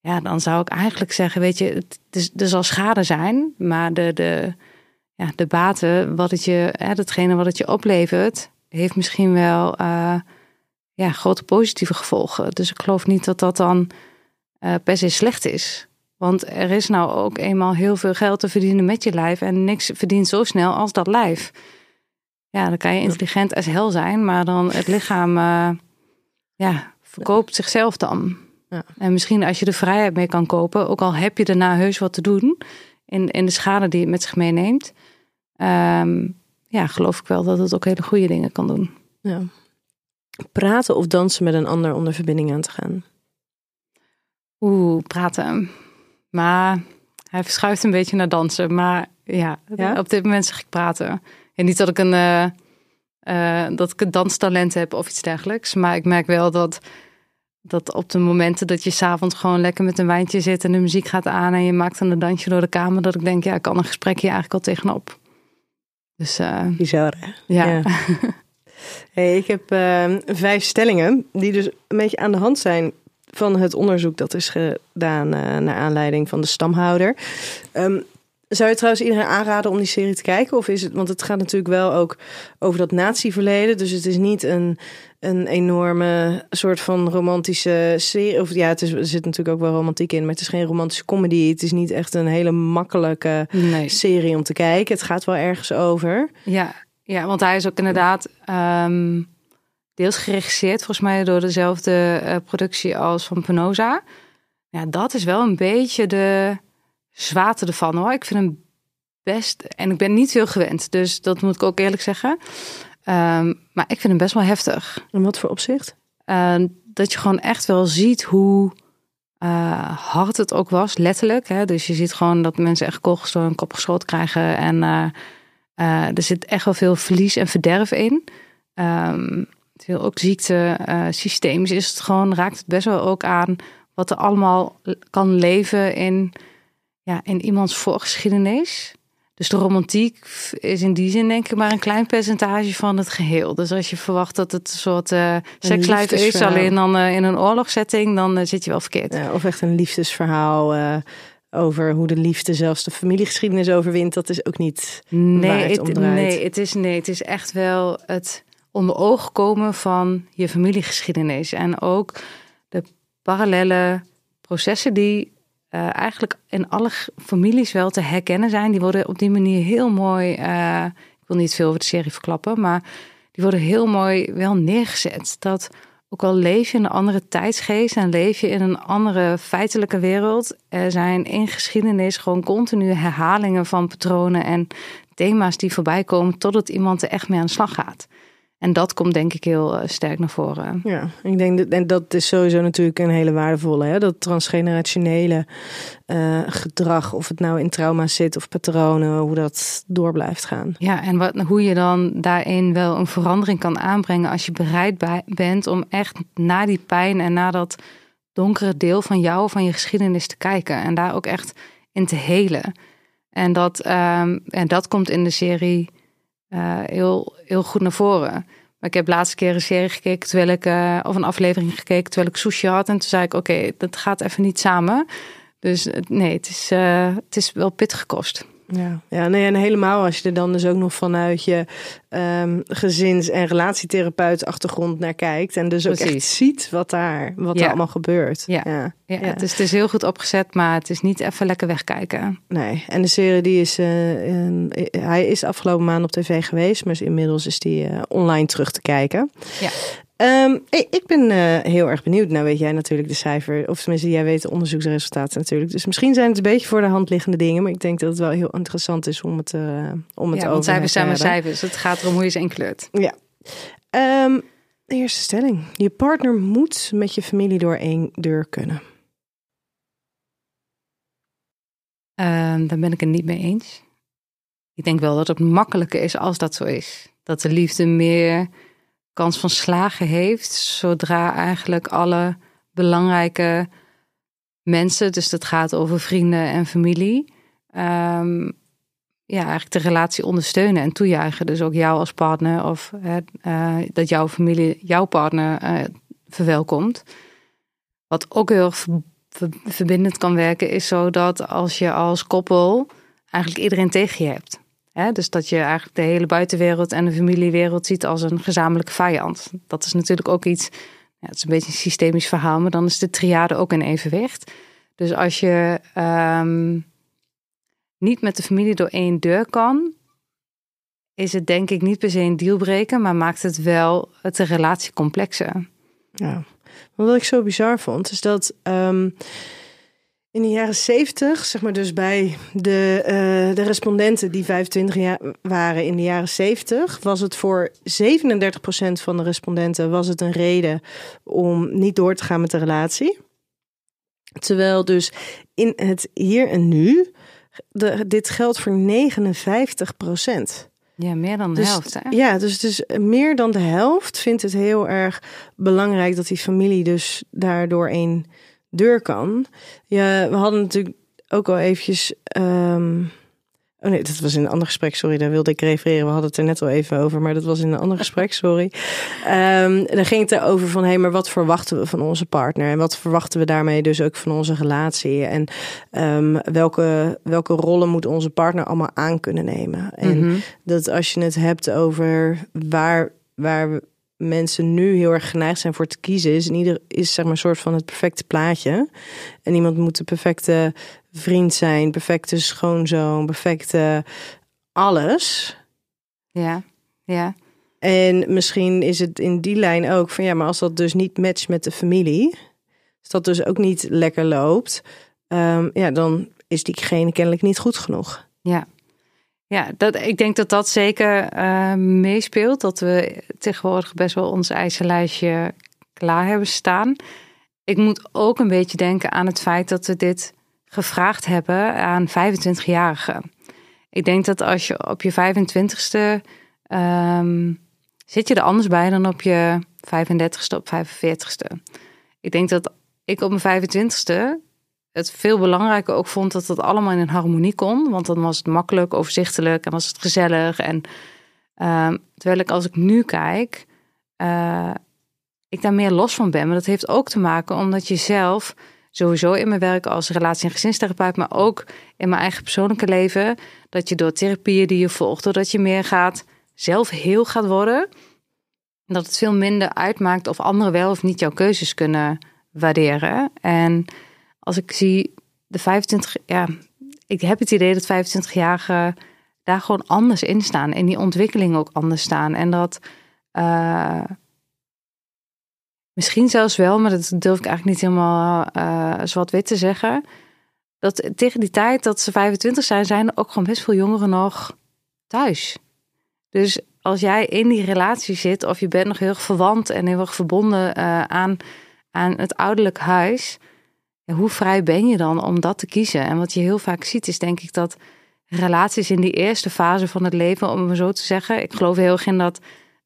D: Ja, dan zou ik eigenlijk zeggen, weet je, het is, er zal schade zijn, maar de, de, ja, de baten, wat het je, hè, datgene wat het je oplevert, heeft misschien wel ja, grote positieve gevolgen. Dus ik geloof niet dat dat dan eh, per se slecht is. Want er is nou ook eenmaal heel veel geld te verdienen met je lijf en niks verdient zo snel als dat lijf. Ja, dan kan je intelligent als hel zijn, maar dan het lichaam eh, ja, verkoopt zichzelf dan.
C: Ja.
D: En misschien als je de vrijheid mee kan kopen, ook al heb je daarna heus wat te doen in, in de schade die het met zich meeneemt. ehm, ja, geloof ik wel dat het ook hele goede dingen kan doen.
C: Ja. Praten of dansen met een ander om de verbinding aan te gaan.
D: Oeh, praten. Maar hij verschuift een beetje naar dansen. Maar ja,
C: Ja?
D: op dit moment zeg ik praten. En niet dat ik een, eh, eh, dat ik een danstalent heb of iets dergelijks. Maar ik merk wel dat, dat op de momenten dat je s'avonds gewoon lekker met een wijntje zit en de muziek gaat aan en je maakt dan een dansje door de kamer, dat ik denk, ja, ik kan een gesprek hier eigenlijk al tegenop. Dus eh,
C: Bizar, hè?
D: ja.
C: Ja. Hey, ik heb vijf stellingen die dus een beetje aan de hand zijn van het onderzoek dat is gedaan eh, naar aanleiding van de stamhouder. Ehm, Zou je trouwens iedereen aanraden om die serie te kijken? Of is het, want het gaat natuurlijk wel ook over dat natieverleden. Dus het is niet een, een enorme soort van romantische serie. Of ja, het is, er zit natuurlijk ook wel romantiek in, maar het is geen romantische comedy. Het is niet echt een hele makkelijke
D: Nee.
C: serie om te kijken. Het gaat wel ergens over.
D: Ja, ja, want hij is ook inderdaad ehm, deels geregisseerd, volgens mij door dezelfde eh, productie als van Penosa. Ja, dat is wel een beetje de zwaarte ervan hoor. Ik vind hem best, en ik ben niet veel gewend, dus dat moet ik ook eerlijk zeggen. Ehm, maar ik vind hem best wel heftig.
C: In wat voor opzicht?
D: Eh, dat je gewoon echt wel ziet hoe eh, hard het ook was, letterlijk. Hè? Dus je ziet gewoon dat mensen echt kogels door hun kop geschoten krijgen. En eh, er zit echt wel veel verlies en verderf in. Ehm, veel ook ziekte, eh, is het gewoon, raakt het best wel ook aan wat er allemaal kan leven in, ja, in iemands voorgeschiedenis. Dus de romantiek is in die zin denk ik maar een klein percentage van het geheel. Dus als je verwacht dat het een soort uh, sekslife is, alleen dan uh, in een oorlogssetting, dan uh, zit je wel verkeerd.
C: Ja, of echt een liefdesverhaal over hoe de liefde zelfs de familiegeschiedenis overwint. Dat is ook niet
D: nee,
C: het
D: nee, het is, nee, het is echt wel het onder ogen komen van je familiegeschiedenis. En ook de parallele processen die uh, eigenlijk in alle families wel te herkennen zijn. Die worden op die manier heel mooi. Uh, ik wil niet veel over de serie verklappen, maar die worden heel mooi wel neergezet. Dat ook al leef je in een andere tijdsgeest en leef je in een andere feitelijke wereld, er zijn in geschiedenis gewoon continu herhalingen van patronen en thema's die voorbij komen totdat iemand er echt mee aan de slag gaat. En dat komt denk ik heel uh, sterk naar voren.
C: Ja, ik denk dat, en dat is sowieso natuurlijk een hele waardevolle. Hè? Dat transgenerationele uh, gedrag, of het nou in trauma zit of patronen, hoe dat door blijft gaan.
D: Ja, en wat, hoe je dan daarin wel een verandering kan aanbrengen als je bereid bij, bent om echt naar die pijn en naar dat donkere deel van jou, van je geschiedenis te kijken. En daar ook echt in te helen. En dat, um, en dat komt in de serie uh, heel, heel goed naar voren. Maar ik heb laatste keer een serie gekeken, terwijl ik, uh, of een aflevering gekeken, terwijl ik sushi had. En toen zei ik, oké, dat gaat even niet samen. Dus nee, het is, het is wel pittig gekost.
C: Ja, ja nee, en helemaal als je er dan dus ook nog vanuit je um, gezins- en relatietherapeut achtergrond naar kijkt. En dus ook Precies. echt ziet wat daar, wat ja. er allemaal gebeurt.
D: Ja, ja. ja. ja. Het, is, het is heel goed opgezet, maar het is niet even lekker wegkijken.
C: Nee, en de serie die is, uh, um, hij is afgelopen maand op tv geweest, maar inmiddels is die uh, online terug te kijken.
D: Ja.
C: Um, ik ben uh, heel erg benieuwd. Nou weet jij natuurlijk de cijfer, of tenminste jij weet de onderzoeksresultaten natuurlijk. Dus misschien zijn het een beetje voor de hand liggende dingen, maar ik denk dat het wel heel interessant is om het, uh, om het
D: ja,
C: over
D: want cijfers zijn maar cijfers. Het gaat erom hoe je ze inkleurt.
C: Ja. Um, de eerste stelling. Je partner moet met je familie door één deur kunnen.
D: Um, daar ben ik het niet mee eens. Ik denk wel dat het makkelijker is als dat zo is. Dat de liefde meer kans van slagen heeft, zodra eigenlijk alle belangrijke mensen, dus dat gaat over vrienden en familie, um, ja, eigenlijk de relatie ondersteunen en toejuichen. Dus ook jou als partner of uh, dat jouw familie jouw partner uh, verwelkomt. Wat ook heel ver, ver, verbindend kan werken, is zo dat als je als koppel eigenlijk iedereen tegen je hebt. Dus dat je eigenlijk de hele buitenwereld en de familiewereld ziet als een gezamenlijke vijand. Dat is natuurlijk ook iets, ja, het is een beetje een systemisch verhaal, maar dan is de triade ook in evenwicht. Dus als je um, niet met de familie door één deur kan, is het denk ik niet per se een dealbreker, maar maakt het wel het de relatie complexer.
C: Ja, wat ik zo bizar vond, is dat. Um in de jaren 70, zeg maar dus bij de, uh, de respondenten die 25 jaar waren in de jaren 70, was het voor 37% van de respondenten was het een reden om niet door te gaan met de relatie. Terwijl dus in het hier en nu, de, dit geldt voor 59%.
D: Ja, meer dan de
C: dus,
D: helft. Hè?
C: Ja, dus, dus meer dan de helft vindt het heel erg belangrijk dat die familie dus daardoor een deur kan. Ja, we hadden natuurlijk ook al eventjes um, Oh nee, dat was in een ander gesprek. Sorry, daar wilde ik refereren. We hadden het er net al even over, maar dat was in een ander gesprek. Sorry. Um, dan ging het erover van, hé, hey, maar wat verwachten we van onze partner? En wat verwachten we daarmee dus ook van onze relatie? En um, welke, welke rollen moet onze partner allemaal aan kunnen nemen? En mm -hmm. dat als je het hebt over waar, waar mensen nu heel erg geneigd zijn voor te kiezen, is in ieder is zeg maar een soort van het perfecte plaatje. En iemand moet de perfecte vriend zijn, perfecte schoonzoon, perfecte alles.
D: Ja, ja.
C: En misschien is het in die lijn ook van ja, maar als dat dus niet matcht met de familie, als dat dus ook niet lekker loopt, um, ja, dan is diegene kennelijk niet goed genoeg.
D: Ja, ja, dat, ik denk dat dat zeker uh, meespeelt. Dat we tegenwoordig best wel ons eisenlijstje klaar hebben staan. Ik moet ook een beetje denken aan het feit dat we dit gevraagd hebben aan 25-jarigen. Ik denk dat als je op je 25ste um, zit je er anders bij dan op je 35ste, op 45ste. Ik denk dat ik op mijn 25ste het veel belangrijker ook vond dat het allemaal in een harmonie kon. Want dan was het makkelijk, overzichtelijk en was het gezellig. En uh, terwijl ik als ik nu kijk, uh, ik daar meer los van ben. Maar dat heeft ook te maken omdat je zelf sowieso in mijn werk als relatie- en gezinstherapeut, maar ook in mijn eigen persoonlijke leven, dat je door therapieën die je volgt, doordat je meer gaat zelf heel gaat worden, dat het veel minder uitmaakt of anderen wel of niet jouw keuzes kunnen waarderen. En als ik zie de 25, ja, ik heb het idee dat 25-jarigen daar gewoon anders in staan. En die ontwikkeling ook anders staan. En dat uh, misschien zelfs wel, maar dat durf ik eigenlijk niet helemaal uh, zwart-wit te zeggen. Dat tegen die tijd dat ze 25 zijn, zijn er ook gewoon best veel jongeren nog thuis. Dus als jij in die relatie zit, of je bent nog heel erg verwant en heel erg verbonden uh, aan, aan het ouderlijk huis, hoe vrij ben je dan om dat te kiezen? En wat je heel vaak ziet, is denk ik dat relaties in die eerste fase van het leven, om het zo te zeggen. Ik geloof heel erg in dat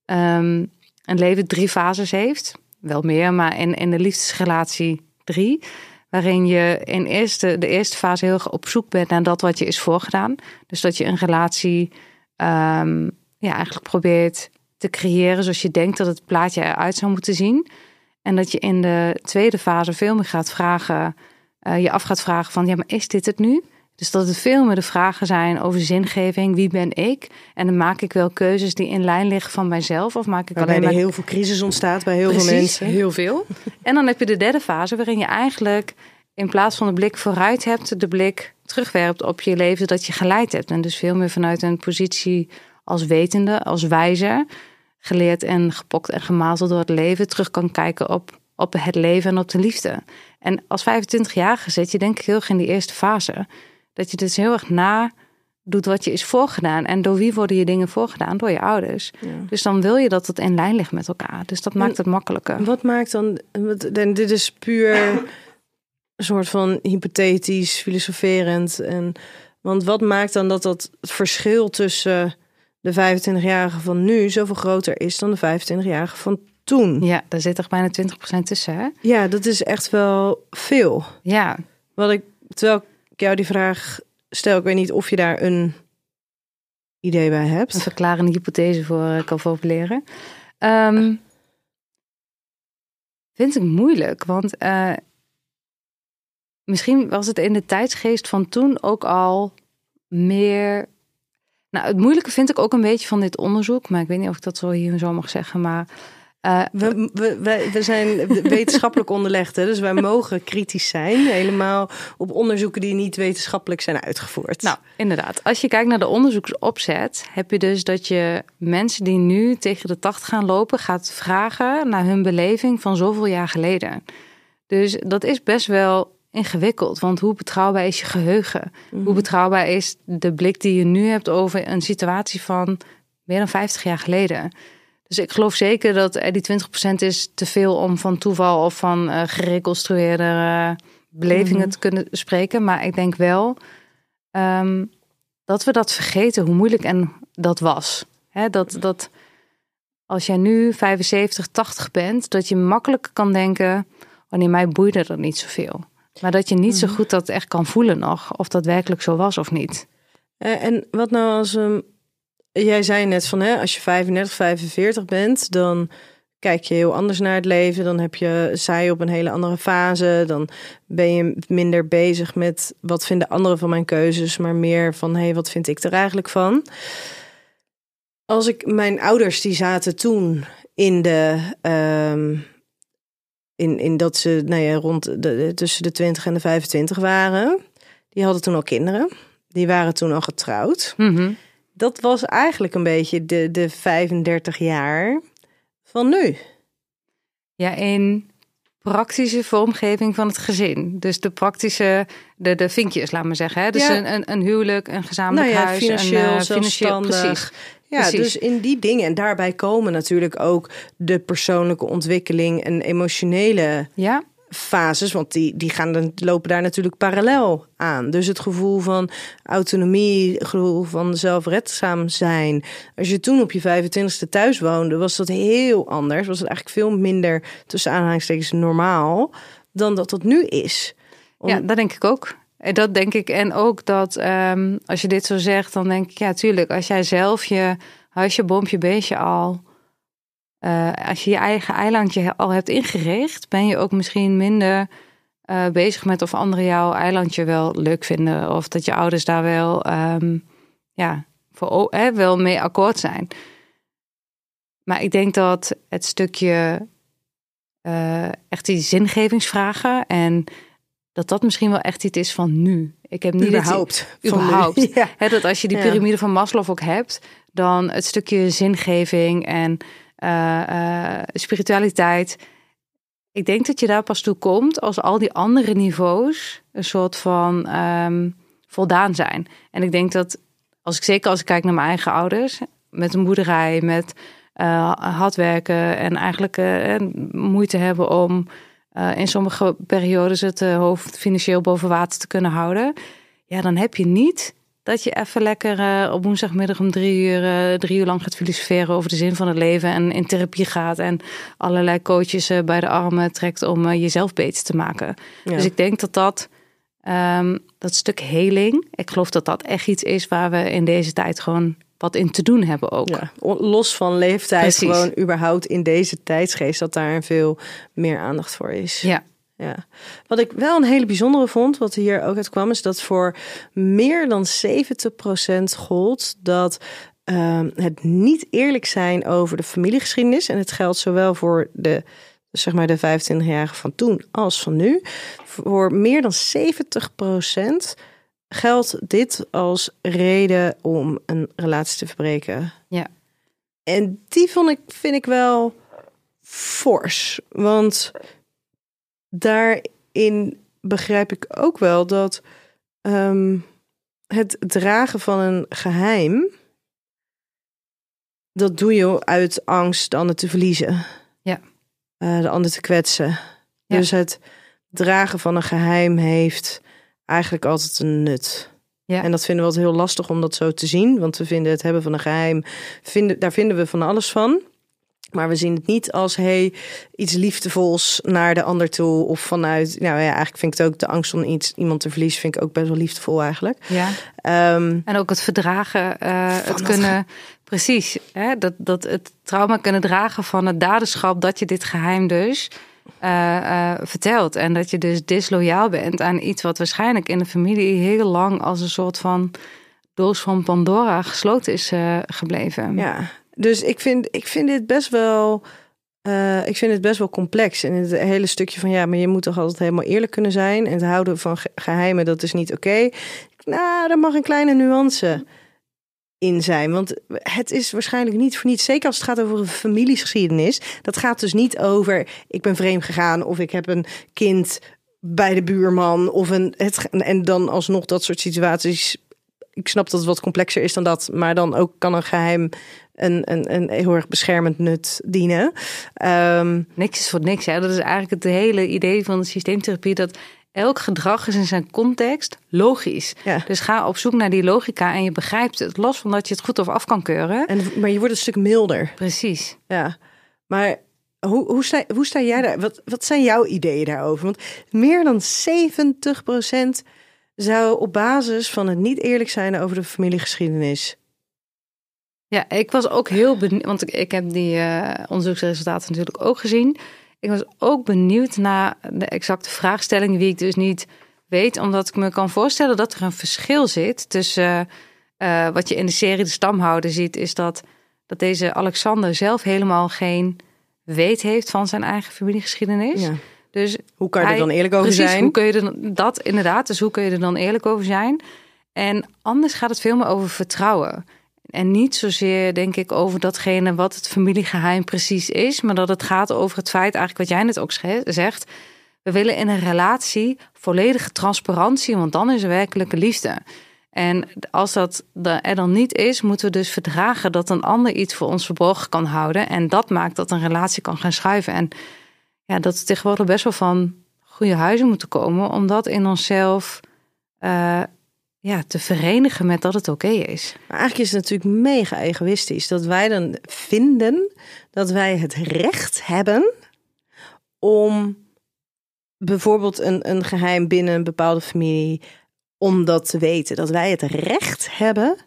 D: um, een leven drie fases heeft. Wel meer, maar in, in de liefdesrelatie drie. Waarin je in eerste, de eerste fase heel erg op zoek bent naar dat wat je is voorgedaan. Dus dat je een relatie um, ja, eigenlijk probeert te creëren zoals je denkt dat het plaatje eruit zou moeten zien. En dat je in de tweede fase veel meer gaat vragen, uh, je af gaat vragen van ja, maar is dit het nu? Dus dat het veel meer de vragen zijn over zingeving, wie ben ik? En dan maak ik wel keuzes die in lijn liggen van mijzelf of maak ik
C: Waarbij
D: alleen
C: er
D: maar...
C: heel veel crisis ontstaat bij heel
D: Precies,
C: veel mensen.
D: heel veel. En dan heb je de derde fase waarin je eigenlijk in plaats van de blik vooruit hebt, de blik terugwerpt op je leven dat je geleid hebt. En dus veel meer vanuit een positie als wetende, als wijzer, geleerd en gepokt en gemazeld door het leven, terug kan kijken op, op het leven en op de liefde. En als 25-jarige zit je denk ik heel erg in die eerste fase. Dat je dus heel erg na doet wat je is voorgedaan. En door wie worden je dingen voorgedaan? Door je ouders.
C: Ja.
D: Dus dan wil je dat het in lijn ligt met elkaar. Dus dat maakt het makkelijker.
C: Wat maakt dan, wat, en dit is puur een soort van hypothetisch, filosoferend. En, want wat maakt dan dat dat verschil tussen de 25-jarige van nu zoveel groter is dan de 25-jarige van toen?
D: Ja, daar zit er bijna 20% tussen, hè?
C: Ja, dat is echt wel veel.
D: Ja.
C: Wat ik, terwijl ik jou die vraag stel, ik weet niet of je daar een idee bij hebt.
D: Een verklarende hypothese voor uh, kan formuleren. Um, vind ik moeilijk, want uh, misschien was het in de tijdsgeest van toen ook al meer. Nou, het moeilijke vind ik ook een beetje van dit onderzoek, maar ik weet niet of ik dat zo hier zo mag zeggen, maar.
C: Uh, we, we, we, we, zijn wetenschappelijk onderlegd, hè? dus wij mogen kritisch zijn. Helemaal op onderzoeken die niet wetenschappelijk zijn uitgevoerd.
D: Nou, inderdaad. Als je kijkt naar de onderzoeksopzet, heb je dus dat je mensen die nu tegen de 80 gaan lopen, gaat vragen naar hun beleving van zoveel jaar geleden. Dus dat is best wel ingewikkeld. Want hoe betrouwbaar is je geheugen? Mm. Hoe betrouwbaar is de blik die je nu hebt over een situatie van meer dan 50 jaar geleden? Dus ik geloof zeker dat die 20% is te veel om van toeval of van uh, gereconstrueerde uh, belevingen mm -hmm. te kunnen spreken. Maar ik denk wel um, dat we dat vergeten, hoe moeilijk en dat was. He, dat, dat als jij nu 75, 80 bent, dat je makkelijk kan denken: wanneer mij boeide dat niet zoveel. Maar dat je niet zo goed dat echt kan voelen nog, of dat werkelijk zo was of niet.
C: Eh, en wat nou als um, jij zei net van hè, als je 35, 45 bent, dan kijk je heel anders naar het leven. Dan heb je zij op een hele andere fase. Dan ben je minder bezig met wat vinden anderen van mijn keuzes, maar meer van hé, hey, wat vind ik er eigenlijk van? Als ik mijn ouders die zaten toen in de um, in, in dat ze nou ja, rond de, tussen de 20 en de 25 waren. Die hadden toen al kinderen. Die waren toen al getrouwd.
D: Mhm.
C: Dat was eigenlijk een beetje de, de 35 jaar van nu.
D: Ja, in praktische vormgeving van het gezin. Dus de praktische, de, de vinkjes, laat maar zeggen. Hè? Dus
C: Ja.
D: een, een, een huwelijk, een gezamenlijk
C: Nou ja,
D: huis.
C: financieel,
D: een, eh,
C: zelfstandig.
D: precies.
C: Ja,
D: Precies.
C: dus in die dingen. En daarbij komen natuurlijk ook de persoonlijke ontwikkeling en emotionele
D: Ja,
C: fases, want die, die gaan dan, lopen daar natuurlijk parallel aan. Dus het gevoel van autonomie, het gevoel van zelfredzaam zijn. Als je toen op je 25ste thuis woonde, was dat heel anders. Was het eigenlijk veel minder, tussen aanhalingstekens, normaal dan dat dat nu is. Om-
D: ja, dat denk ik ook. En dat denk ik. En ook dat ehm, als je dit zo zegt, dan denk ik, ja, tuurlijk. Als jij zelf je huisje, boompje, beestje al. eh, als je je eigen eilandje al hebt ingericht, ben je ook misschien minder eh, bezig met of anderen jouw eilandje wel leuk vinden. Of dat je ouders daar wel, ehm, ja, voor, wel mee akkoord zijn. Maar ik denk dat het stukje eh, echt die zingevingsvragen en dat dat misschien wel echt iets is van nu. Ik heb niet het-
C: überhaupt. nu.
D: überhaupt.
C: Ja.
D: Dat als je die
C: Ja.
D: piramide van Maslow ook hebt, dan het stukje zingeving en eh, eh, spiritualiteit. Ik denk dat je daar pas toe komt als al die andere niveaus een soort van ehm, voldaan zijn. En ik denk dat, als ik zeker als ik kijk naar mijn eigen ouders, met een boerderij, met eh hard werken en eigenlijk moeite hebben om in sommige periodes het eh, hoofd financieel boven water te kunnen houden. Ja, dan heb je niet dat je even lekker eh, op woensdagmiddag om drie uur, eh, drie uur lang gaat filosoferen over de zin van het leven en in therapie gaat en allerlei coaches eh, bij de armen trekt om eh, jezelf beter te maken.
C: Ja.
D: Dus ik denk dat dat, ehm, dat stuk heling, ik geloof dat dat echt iets is waar we in deze tijd gewoon wat in te doen hebben ook.
C: Ja, los van leeftijd,
D: Precies.
C: gewoon überhaupt in deze tijdsgeest, dat daar veel meer aandacht voor is.
D: Ja.
C: Ja. Wat ik wel een hele bijzondere vond, wat hier ook uit kwam, is dat voor meer dan 70% gold dat ehm, het niet eerlijk zijn over de familiegeschiedenis. En het geldt zowel voor de, zeg maar de 25-jarigen van toen als van nu. Voor meer dan 70% geldt dit als reden om een relatie te verbreken.
D: Ja.
C: En die vond ik, vind ik wel fors. Want daarin begrijp ik ook wel dat ehm, het dragen van een geheim, dat doe je uit angst de ander te verliezen.
D: Ja.
C: Eh, de ander te kwetsen.
D: Ja.
C: Dus het dragen van een geheim heeft eigenlijk altijd een nut.
D: Ja.
C: En dat vinden we altijd heel lastig om dat zo te zien. Want we vinden het hebben van een geheim, vinden, daar vinden we van alles van. Maar we zien het niet als hey, iets liefdevols naar de ander toe. Of vanuit, nou ja, eigenlijk vind ik het ook de angst om iets, iemand te verliezen, vind ik ook best wel liefdevol eigenlijk.
D: ja.
C: Ehm,
D: En ook het verdragen, eh, het
C: dat
D: kunnen, precies, hè, dat, dat het trauma kunnen dragen van het daderschap, dat je dit geheim dus eh, eh, vertelt. En dat je dus disloyaal bent aan iets wat waarschijnlijk in de familie heel lang als een soort van doos van Pandora gesloten is eh, gebleven.
C: ja, dus ik vind, ik vind dit best wel. ik vind het best wel complex. En het hele stukje van ja, maar je moet toch altijd helemaal eerlijk kunnen zijn. En het houden van ge- geheimen, dat is niet oké. Nou, daar mag een kleine nuance in zijn. Want het is waarschijnlijk niet voor niets. Zeker als het gaat over een familiegeschiedenis. Dat gaat dus niet over ik ben vreemd gegaan of ik heb een kind bij de buurman. Of een, het, en dan alsnog dat soort situaties. Ik snap dat het wat complexer is dan dat. Maar dan ook kan een geheim een, een, een heel erg beschermend nut dienen. Ehm,
D: Niks is voor niks. Hè. Dat is eigenlijk het hele idee van de systeemtherapie. Dat elk gedrag is in zijn context logisch.
C: Ja.
D: Dus ga op zoek naar die logica en je begrijpt het. Los van dat je het goed of af kan keuren.
C: en, maar je wordt een stuk milder.
D: Precies.
C: Ja, maar hoe, hoe, sta, hoe sta jij daar? Wat, wat zijn jouw ideeën daarover? Want meer dan 70% zou op basis van het niet eerlijk zijn over de familiegeschiedenis.
D: Ja, ik was ook heel benieuwd, want ik, ik heb die eh, onderzoeksresultaten natuurlijk ook gezien. Ik was ook benieuwd naar de exacte vraagstelling, wie ik dus niet weet, omdat ik me kan voorstellen dat er een verschil zit tussen eh, wat je in de serie De Stamhouder ziet, is dat, dat deze Alexander zelf helemaal geen weet heeft van zijn eigen familiegeschiedenis.
C: Ja.
D: Dus
C: Hoe kan je er dan eerlijk over
D: precies,
C: zijn?
D: Hoe kun je er dat inderdaad? Dus hoe kun je er dan eerlijk over zijn? En anders gaat het veel meer over vertrouwen. En niet zozeer, denk ik, over datgene wat het familiegeheim precies is, maar dat het gaat over het feit, eigenlijk wat jij net ook zegt. We willen in een relatie volledige transparantie, want dan is er werkelijke liefde. En als dat er dan niet is, moeten we dus verdragen dat een ander iets voor ons verborgen kan houden. En dat maakt dat een relatie kan gaan schuiven. En ja, dat we tegenwoordig best wel van goede huizen moeten komen, om dat in onszelf eh, ja, te verenigen met dat het oké is.
C: Maar eigenlijk is het natuurlijk mega egoïstisch dat wij dan vinden dat wij het recht hebben om bijvoorbeeld een, een geheim binnen een bepaalde familie om dat te weten. Dat wij het recht hebben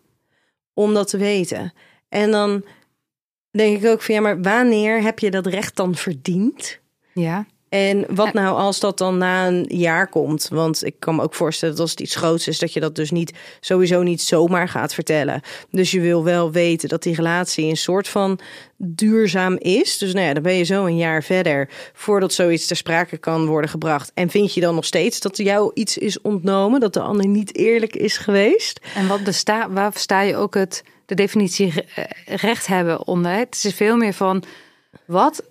C: om dat te weten. En dan denk ik ook van ja, maar wanneer heb je dat recht dan verdiend?
D: Ja,
C: En wat nou als dat dan na een jaar komt? Want ik kan me ook voorstellen dat als het iets groots is, dat je dat dus niet sowieso niet zomaar gaat vertellen. Dus je wil wel weten dat die relatie een soort van duurzaam is. Dus nou ja, dan ben je zo een jaar verder voordat zoiets ter sprake kan worden gebracht. En vind je dan nog steeds dat jou iets is ontnomen, dat de ander niet eerlijk is geweest?
D: en wat besta waar versta je ook het, de definitie re- recht hebben onder? Het is veel meer van wat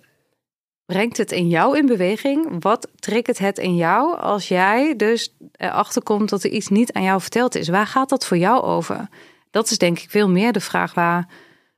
D: brengt het in jou in beweging? Wat triggert het in jou als jij dus erachter komt dat er iets niet aan jou verteld is? Waar gaat dat voor jou over? Dat is denk ik veel meer de vraag waar,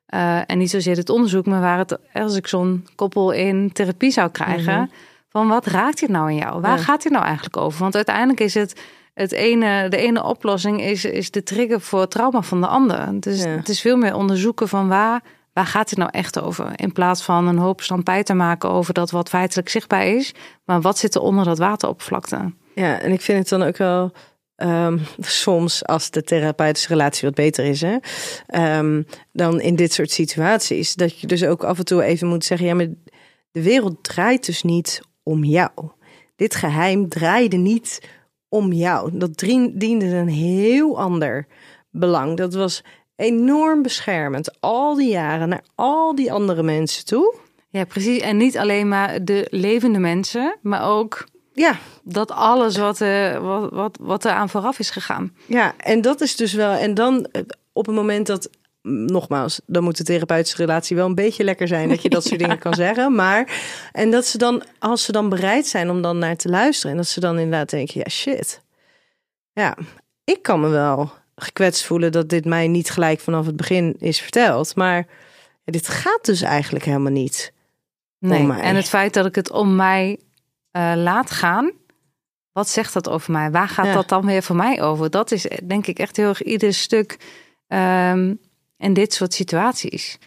D: eh, en niet zozeer het onderzoek, maar waar het, als ik zo'n koppel in therapie zou krijgen, van wat raakt dit nou in jou? Waar
C: Ja.
D: gaat dit nou eigenlijk over? Want uiteindelijk is het, het ene, de ene oplossing is, is de trigger voor het trauma van de ander. Dus
C: Ja.
D: het is veel meer onderzoeken van waar, waar gaat dit nou echt over? In plaats van een hoop stampij te maken over dat wat feitelijk zichtbaar is, maar wat zit er onder dat wateroppervlakte?
C: Ja, en ik vind het dan ook wel ehm, soms als de therapeutische relatie wat beter is, hè, ehm, dan in dit soort situaties, dat je dus ook af en toe even moet zeggen: ja, maar de wereld draait dus niet om jou. Dit geheim draaide niet om jou. Dat dien- diende een heel ander belang. Dat was enorm beschermend al die jaren naar al die andere mensen toe.
D: Ja, precies. En niet alleen maar de levende mensen, maar ook
C: Ja,
D: dat alles wat, eh, wat, wat, wat er aan vooraf is gegaan.
C: Ja, en dat is dus wel. En dan eh, op het moment dat. mm, Nogmaals, dan moet de therapeutische relatie wel een beetje lekker zijn dat je dat soort dingen kan zeggen. Maar en dat ze dan, als ze dan bereid zijn om dan naar te luisteren, en dat ze dan inderdaad denken: ja, shit. Ja, ik kan me wel gekwetst voelen dat dit mij niet gelijk vanaf het begin is verteld. Maar dit gaat dus eigenlijk helemaal niet.
D: Nee.
C: mij.
D: En het feit dat ik het om mij eh, laat gaan, wat zegt dat over mij? Waar gaat
C: Ja.
D: dat dan weer voor mij over? Dat is eh, denk ik echt heel erg ieder stuk ehm, in dit soort situaties.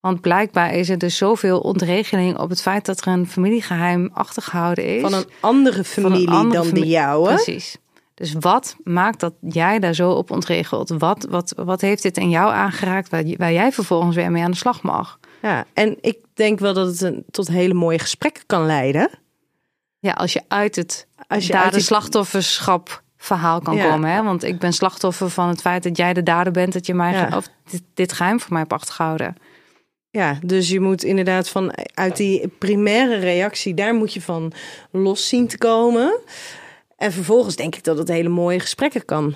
D: Want blijkbaar is er dus zoveel ontregeling op het feit dat er een familiegeheim achtergehouden is.
C: Van een andere familie
D: andere
C: dan de jouwe.
D: Precies. Dus wat maakt dat jij daar zo op ontregelt? Wat, wat, wat heeft dit in jou aangeraakt waar, waar jij vervolgens weer mee aan de slag mag?
C: Ja, en ik denk wel dat het een, tot hele mooie gesprekken kan leiden.
D: Ja, als je uit het
C: Als je
D: daar
C: uit
D: de
C: die-
D: slachtofferschap verhaal kan
C: Ja.
D: komen. Hè? Want ik ben slachtoffer van het feit dat jij de dader bent, dat je mij
C: Ja.
D: of dit, dit geheim voor mij hebt achtergehouden.
C: Ja, dus je moet inderdaad van uit die primaire reactie, daar moet je van los zien te komen. En vervolgens denk ik dat het hele mooie gesprekken kan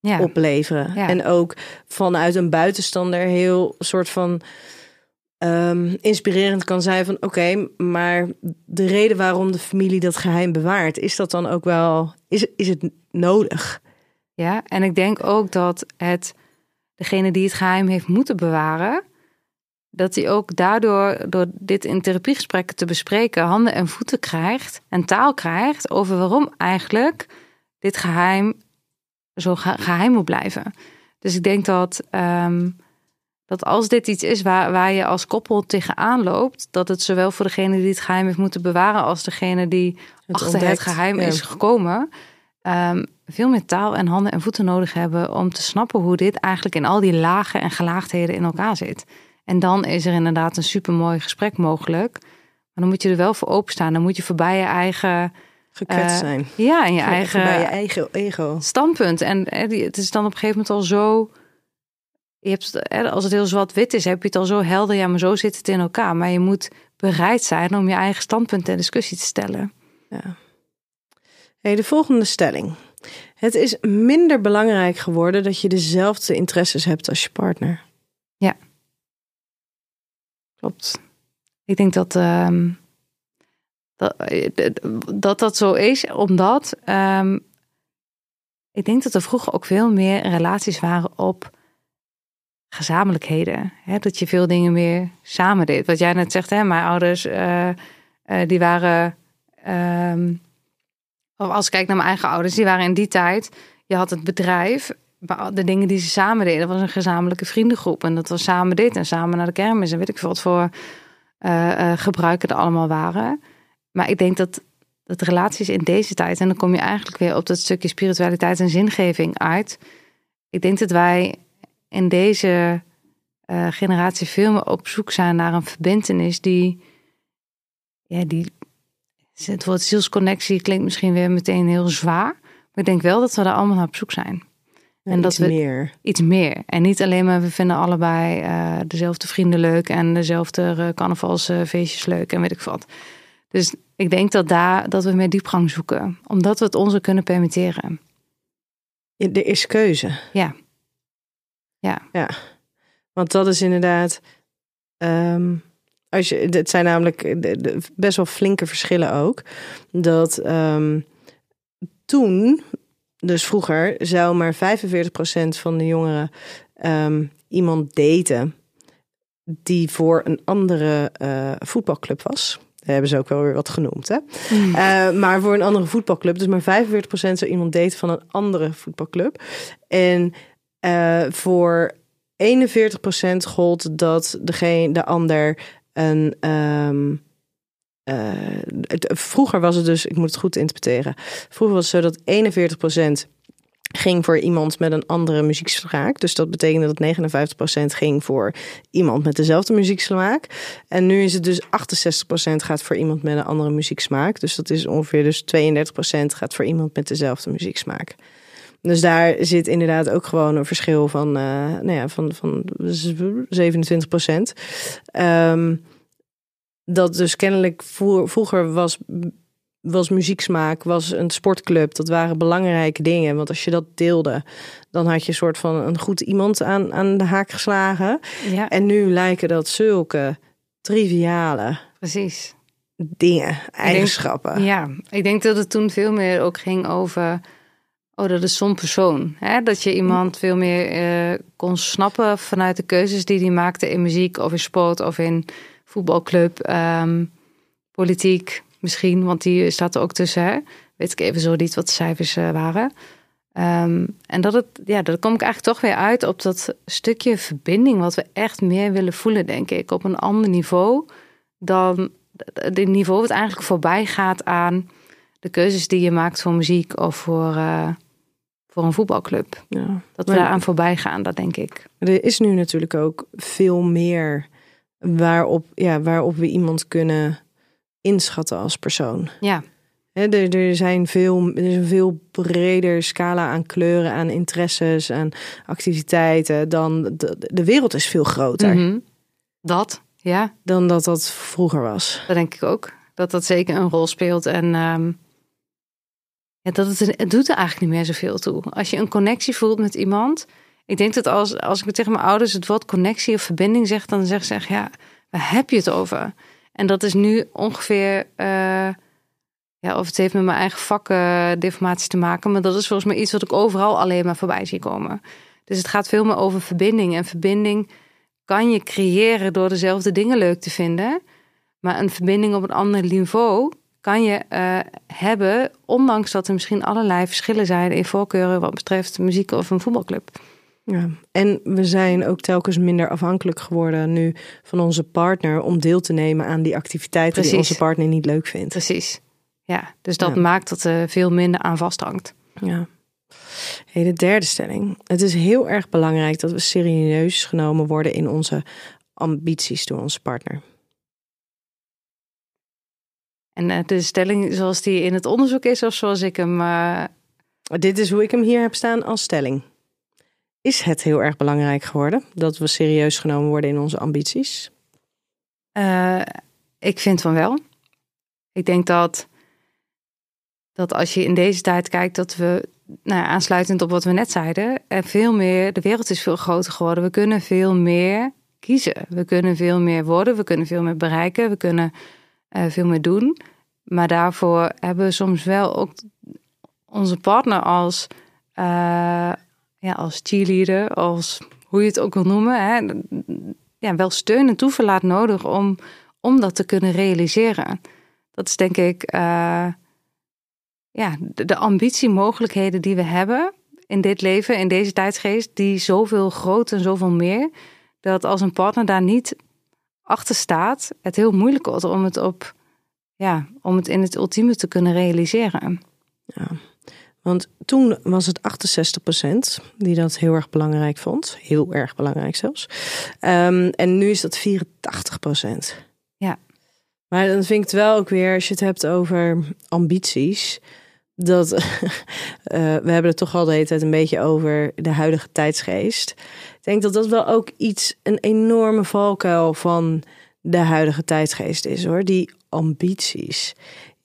D: Ja.
C: opleveren.
D: Ja.
C: En ook vanuit een buitenstander heel soort van ehm, inspirerend kan zijn van oké, maar de reden waarom de familie dat geheim bewaart, is dat dan ook wel, is, is het nodig?
D: ja, en ik denk ook dat het degene die het geheim heeft moeten bewaren, dat hij ook daardoor, door dit in therapiegesprekken te bespreken, handen en voeten krijgt en taal krijgt over waarom eigenlijk dit geheim zo ge- geheim moet blijven. Dus ik denk dat, ehm, dat als dit iets is waar, waar je als koppel tegenaan loopt, dat het zowel voor degene die het geheim heeft moeten bewaren als degene die achter het geheim
C: ja.
D: is gekomen, ehm, veel meer taal en handen en voeten nodig hebben om te snappen hoe dit eigenlijk in al die lagen en gelaagdheden in elkaar zit. En dan is er inderdaad een supermooi gesprek mogelijk. Maar dan moet je er wel voor openstaan. Dan moet je voorbij je eigen
C: Gekwetst
D: eh,
C: zijn.
D: Ja, en je eigen,
C: Bij je eigen ego.
D: standpunt. En eh, het is dan op een gegeven moment al zo. Je hebt, eh, als het heel zwart-wit is, heb je het al zo helder. Ja, maar zo zit het in elkaar. Maar je moet bereid zijn om je eigen standpunt ter discussie te stellen.
C: Ja. Hey, de volgende stelling. Het is minder belangrijk geworden dat je dezelfde interesses hebt als je partner.
D: Klopt. Ik denk dat ehm, dat, dat dat zo is, omdat ehm, ik denk dat er vroeger ook veel meer relaties waren op gezamenlijkheden. Hè? Dat je veel dingen meer samen deed. Wat jij net zegt, hè? mijn ouders, eh, eh, die waren. ehm, of als ik kijk naar mijn eigen ouders, die waren in die tijd. Je had het bedrijf, de dingen die ze samen deden, was een gezamenlijke vriendengroep. En dat was samen dit en samen naar de kermis en weet ik veel wat voor eh, eh, gebruiken er allemaal waren. Maar ik denk dat, dat relaties in deze tijd, en dan kom je eigenlijk weer op dat stukje spiritualiteit en zingeving uit. Ik denk dat wij in deze eh, generatie veel meer op zoek zijn naar een verbindenis die, ja, die, het woord zielsconnectie klinkt misschien weer meteen heel zwaar. Maar ik denk wel dat we daar allemaal naar op zoek zijn. En dat
C: iets
D: we-
C: meer.
D: Iets meer. En niet alleen maar we vinden allebei eh, dezelfde vrienden leuk en dezelfde eh, carnavalsfeestjes leuk en weet ik wat. Dus ik denk dat daar dat we meer diepgang zoeken, omdat we het onze kunnen permitteren.
C: Ja, Er is keuze.
D: Ja. Ja.
C: Ja. Want dat is inderdaad. ehm, als je, het zijn namelijk best wel flinke verschillen ook. Dat ehm, toen, dus vroeger, zou maar 45% van de jongeren ehm, iemand daten die voor een andere eh, voetbalclub was. Daar hebben ze ook wel weer wat genoemd, hè? Eh, maar voor een andere voetbalclub. Dus maar 45% zou iemand daten van een andere voetbalclub. En eh, voor 41% gold dat degene, de ander een. ehm, eh, vroeger was het dus, ik moet het goed interpreteren. Vroeger was het zo dat 41% ging voor iemand met een andere muzieksmaak. Dus dat betekende dat 59% ging voor iemand met dezelfde muzieksmaak. En nu is het dus 68% gaat voor iemand met een andere muzieksmaak. Dus dat is ongeveer dus 32% gaat voor iemand met dezelfde muzieksmaak. Dus daar zit inderdaad ook gewoon een verschil van, eh, nou ja, van, van 27 procent. Dat dus kennelijk vroeger was, was muzieksmaak, was een sportclub. Dat waren belangrijke dingen. Want als je dat deelde, dan had je een soort van een goed iemand aan, aan de haak geslagen.
D: Ja,
C: En nu lijken dat zulke triviale
D: precies.
C: dingen, eigenschappen.
D: Ja, ik denk dat het toen veel meer ook ging over. Oh, dat is zo'n persoon. Hè? Dat je iemand veel meer eh, kon snappen vanuit de keuzes die hij maakte in muziek of in sport of in voetbalclub, ehm, politiek misschien, want die staat er ook tussen. Hè? Weet ik even zo niet wat de cijfers eh, waren. Ehm, en dat het, ja, daar kom ik eigenlijk toch weer uit op dat stukje verbinding, wat we echt meer willen voelen, denk ik, op een ander niveau dan het niveau wat eigenlijk voorbij gaat aan de keuzes die je maakt voor muziek of voor, eh, voor een voetbalclub.
C: Ja.
D: Dat we
C: Maar-
D: daar aan voorbij gaan, dat denk ik.
C: Er is nu natuurlijk ook veel meer waarop, ja, waarop we iemand kunnen inschatten als persoon.
D: Ja,
C: Hè, er, er, zijn veel, er is een veel breder scala aan kleuren, aan interesses, aan activiteiten. Dan de, de wereld is veel groter
D: Mhm. dat, ja,
C: dan dat dat vroeger was.
D: dat denk ik ook. Dat dat zeker een rol speelt. En ehm, ja, dat het, het doet er eigenlijk niet meer zoveel toe. Als je een connectie voelt met iemand. Ik denk dat als, als ik tegen mijn ouders het woord connectie of verbinding zeg, dan zeggen ze echt, ja, waar heb je het over? En dat is nu ongeveer, eh, ja, of het heeft met mijn eigen vakdeformatie te maken, maar dat is volgens mij iets wat ik overal alleen maar voorbij zie komen. Dus het gaat veel meer over verbinding. En verbinding kan je creëren door dezelfde dingen leuk te vinden. Maar een verbinding op een ander niveau kan je eh, hebben, ondanks dat er misschien allerlei verschillen zijn in voorkeuren wat betreft muziek of een voetbalclub.
C: Ja. En we zijn ook telkens minder afhankelijk geworden nu van onze partner om deel te nemen aan die activiteiten die onze partner niet leuk vindt.
D: Precies. Ja, dus dat
C: Ja.
D: maakt dat er veel minder aan vasthangt.
C: Ja. Hey, de derde stelling. Het is heel erg belangrijk dat we serieus genomen worden in onze ambities door onze partner.
D: En eh, de stelling zoals die in het onderzoek is, of zoals ik hem. Uh...
C: Dit is hoe ik hem hier heb staan als stelling. Is het heel erg belangrijk geworden dat we serieus genomen worden in onze ambities?
D: Uh, ik vind van wel. Ik denk dat, dat als je in deze tijd kijkt, dat we, nou, aansluitend op wat we net zeiden, er veel meer, de wereld is veel groter geworden. We kunnen veel meer kiezen. We kunnen veel meer worden, we kunnen veel meer bereiken, we kunnen uh, veel meer doen. Maar daarvoor hebben we soms wel ook onze partner als, uh, ja, als cheerleader, als hoe je het ook wil noemen, hè, ja, wel steun en toeverlaat nodig om, om dat te kunnen realiseren. Dat is denk ik uh, ja, de, de ambitiemogelijkheden die we hebben in dit leven, in deze tijdsgeest, die zoveel groter en zoveel meer, dat als een partner daar niet achter staat, het heel moeilijk wordt om het op, ja, om het in het ultieme te kunnen realiseren.
C: Ja, want toen was het 68% die dat heel erg belangrijk vond. Heel erg belangrijk zelfs. Um, en nu is dat 84%.
D: Ja.
C: Maar dan vind ik het wel ook weer, als je het hebt over ambities, dat uh, we hebben het toch al de hele tijd een beetje over de huidige tijdsgeest. Ik denk dat dat wel ook iets, een enorme valkuil van de huidige tijdsgeest is hoor. Die ambities.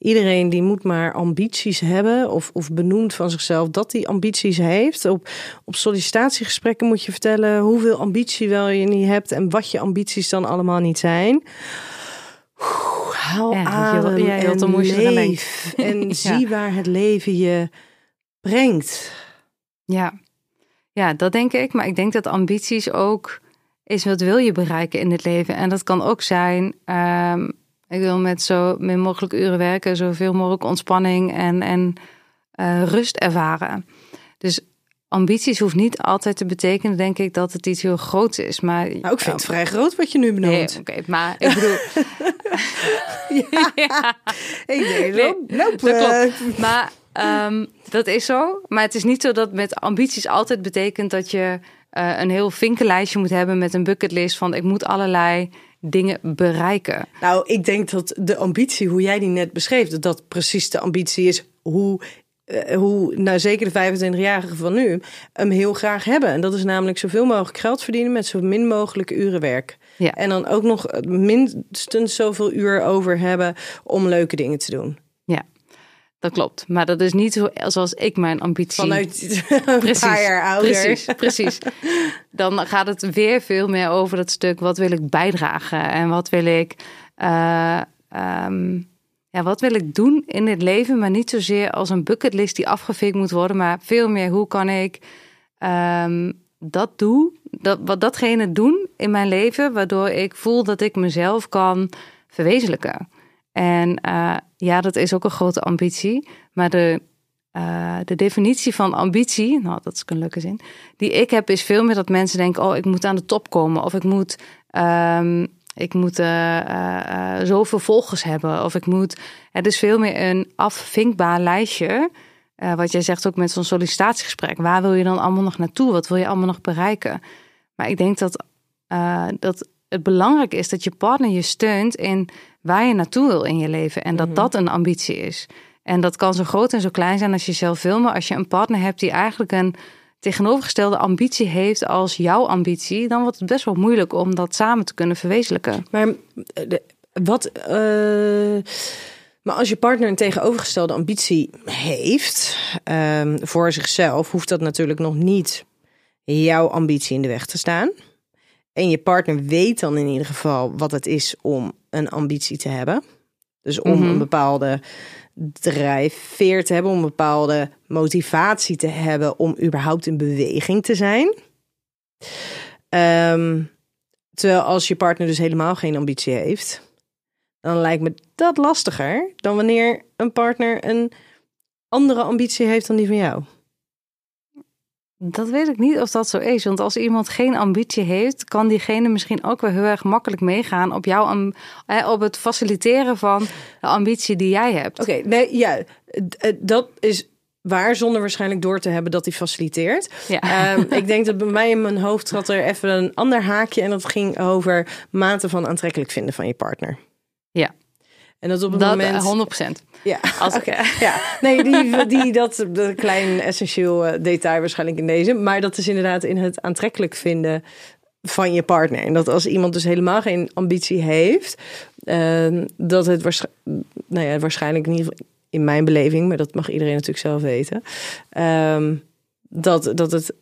C: Iedereen die moet maar ambities hebben of, of benoemt van zichzelf dat hij ambities heeft. Op, op sollicitatiegesprekken moet je vertellen hoeveel ambitie wel je niet hebt en wat je ambities dan allemaal niet zijn. Oeh, haal ja, adem je, ja, en leef. En zie waar het leven je brengt.
D: Ja. ja, dat denk ik. Maar ik denk dat ambities ook is wat wil je bereiken in het leven. En dat kan ook zijn, um, ik wil met zo min mogelijk uren werken, zoveel mogelijk ontspanning en, en uh, rust ervaren. Dus ambities hoeft niet altijd te betekenen, denk ik, dat het iets heel groots is. Maar
C: nou, ik vind het vrij groot wat je nu benoemt.
D: Nee, Oké, maar ik bedoel.
C: ja. ja. Hey, nee,
D: dat klopt. Maar um, dat is zo. Maar het is niet zo dat met ambities altijd betekent dat je uh, een heel vinkenlijstje moet hebben met een bucketlist van ik moet allerlei dingen bereiken.
C: Nou, ik denk dat de ambitie, hoe jij die net beschreef, dat dat precies de ambitie is hoe uh, hoe, nou zeker de 25-jarigen van nu, hem heel graag hebben. En dat is namelijk zoveel mogelijk geld verdienen met zo min mogelijk uren werk. Ja. En dan ook nog minstens zoveel uur over hebben om leuke dingen te doen.
D: Dat klopt. Maar dat is niet zo, zoals ik mijn ambitie...
C: Vanuit precies, paar jaar ouder.
D: Precies, precies. Dan gaat het weer veel meer over dat stuk... wat wil ik bijdragen en wat wil ik... Uh, um, ja, wat wil ik doen in het leven, maar niet zozeer als een bucketlist die afgevinkt moet worden, maar veel meer hoe kan ik um, dat doen, dat, wat datgene doen in mijn leven, waardoor ik voel dat ik mezelf kan verwezenlijken. En uh, ja, dat is ook een grote ambitie, maar de, uh, de definitie van ambitie, nou dat is een leuke zin, die ik heb is veel meer dat mensen denken, oh ik moet aan de top komen of ik moet um, ik moet uh, uh, zoveel volgers hebben. Of ik moet. Het is veel meer een afvinkbaar lijstje. Wat jij zegt ook met zo'n sollicitatiegesprek. Waar wil je dan allemaal nog naartoe? Wat wil je allemaal nog bereiken? Maar ik denk dat, dat het belangrijk is dat je partner je steunt in waar je naartoe wil in je leven. En dat mhm. dat een ambitie is. En dat kan zo groot en zo klein zijn als je zelf wil. Maar als je een partner hebt die eigenlijk een tegenovergestelde ambitie heeft als jouw ambitie, dan wordt het best wel moeilijk om dat samen te kunnen verwezenlijken.
C: Maar eh, wat. Uh, maar als je partner een tegenovergestelde ambitie heeft um, voor zichzelf, hoeft dat natuurlijk nog niet jouw ambitie in de weg te staan. En je partner weet dan in ieder geval wat het is om een ambitie te hebben. Dus om mm -hmm. een bepaalde drijfveer te hebben, om een bepaalde motivatie te hebben om überhaupt in beweging te zijn. Um, terwijl als je partner dus helemaal geen ambitie heeft, dan lijkt me dat lastiger dan wanneer een partner een andere ambitie heeft dan die van jou.
D: Dat weet ik niet of dat zo is. Want als iemand geen ambitie heeft, kan diegene misschien ook wel heel erg makkelijk meegaan op jouw op het faciliteren van de ambitie die jij hebt.
C: Oké, nee, ja, dat is waar, zonder waarschijnlijk door te hebben dat hij faciliteert.
D: Ja.
C: Ehm, ik denk dat bij mij in mijn hoofd zat er even een ander haakje en dat ging over mate van aantrekkelijk vinden van je partner.
D: Ja.
C: En dat op het
D: dat
C: moment.
D: eh, 100%.
C: Ja,
D: Als-
C: oké. ja. Nee, die, die, dat, dat klein essentieel eh, detail waarschijnlijk in deze. Maar dat is inderdaad in het aantrekkelijk vinden van je partner. En dat als iemand dus helemaal geen ambitie heeft, eh, dat het waarschijnlijk, nou ja, waarschijnlijk niet in mijn beleving, maar dat mag iedereen natuurlijk zelf weten, ehm, dat, dat het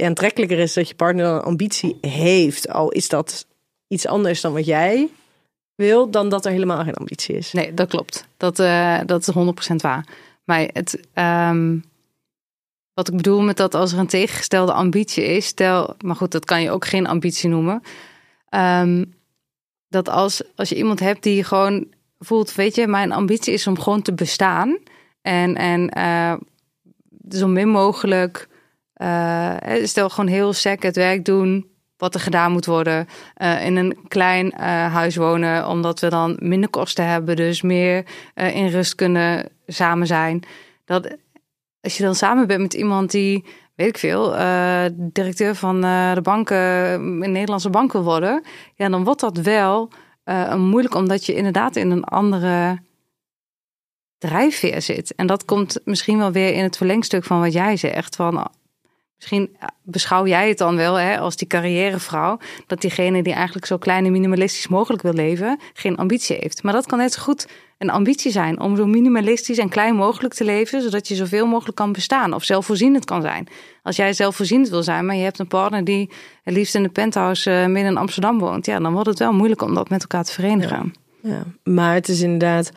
C: aantrekkelijker is dat je partner dan ambitie heeft, al is dat iets anders dan wat jij wil, dan dat er helemaal geen ambitie is.
D: Nee, dat klopt. Dat, eh, dat is 100% waar. Maar het, ehm, wat ik bedoel met dat als er een tegengestelde ambitie is, stel, maar goed, dat kan je ook geen ambitie noemen. Ehm, dat als, als je iemand hebt die gewoon voelt, weet je, mijn ambitie is om gewoon te bestaan en, en eh, zo min mogelijk, eh, stel gewoon heel sec het werk doen wat er gedaan moet worden. eh, in een klein eh, huis wonen, omdat we dan minder kosten hebben, dus meer eh, in rust kunnen samen zijn. Dat als je dan samen bent met iemand die, weet ik veel, directeur van de banken, in Nederlandse bank wil worden, ja, dan wordt dat wel moeilijk, omdat je inderdaad in een andere drijfveer zit. En dat komt misschien wel weer in het verlengstuk van wat jij zegt. Van misschien beschouw jij het dan wel hè, als die carrièrevrouw, dat diegene die eigenlijk zo klein en minimalistisch mogelijk wil leven, geen ambitie heeft. Maar dat kan net zo goed een ambitie zijn om zo minimalistisch en klein mogelijk te leven, zodat je zoveel mogelijk kan bestaan of zelfvoorzienend kan zijn. Als jij zelfvoorzienend wil zijn, maar je hebt een partner die het liefst in de penthouse eh, midden in Amsterdam woont, ja, dan wordt het wel moeilijk om dat met elkaar te verenigen.
C: Ja, maar het is inderdaad,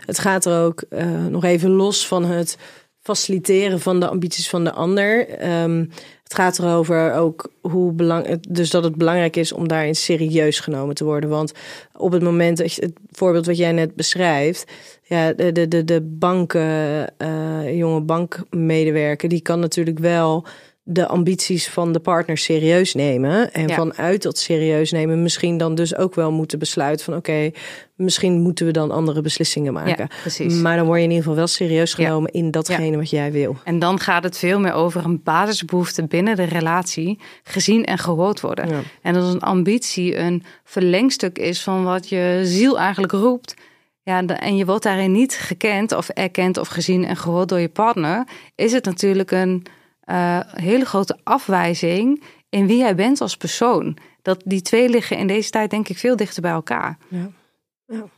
C: het gaat er ook eh, nog even los van het faciliteren van de ambities van de ander. Ehm, het gaat erover ook hoe belang, dus dat het belangrijk is om daarin serieus genomen te worden. Want op het moment dat je het voorbeeld wat jij net beschrijft, ja, de, de, de, de banken, eh, jonge bankmedewerker, die kan natuurlijk wel de ambities van de partner serieus nemen. En
D: Ja.
C: vanuit dat serieus nemen misschien dan dus ook wel moeten besluiten van oké, misschien moeten we dan andere beslissingen maken.
D: Ja.
C: Maar dan word je in ieder geval wel serieus
D: Ja.
C: genomen in datgene wat jij wil.
D: En dan gaat het veel meer over een basisbehoefte binnen de relatie gezien en gehoord worden. En als een ambitie een verlengstuk is van wat je ziel eigenlijk roept. Ja, en je wordt daarin niet gekend of erkend of gezien en gehoord door je partner, is het natuurlijk een eh, hele grote afwijzing in wie jij bent als persoon. Dat die twee liggen in deze tijd denk ik veel dichter bij elkaar.
C: Ja. Ja.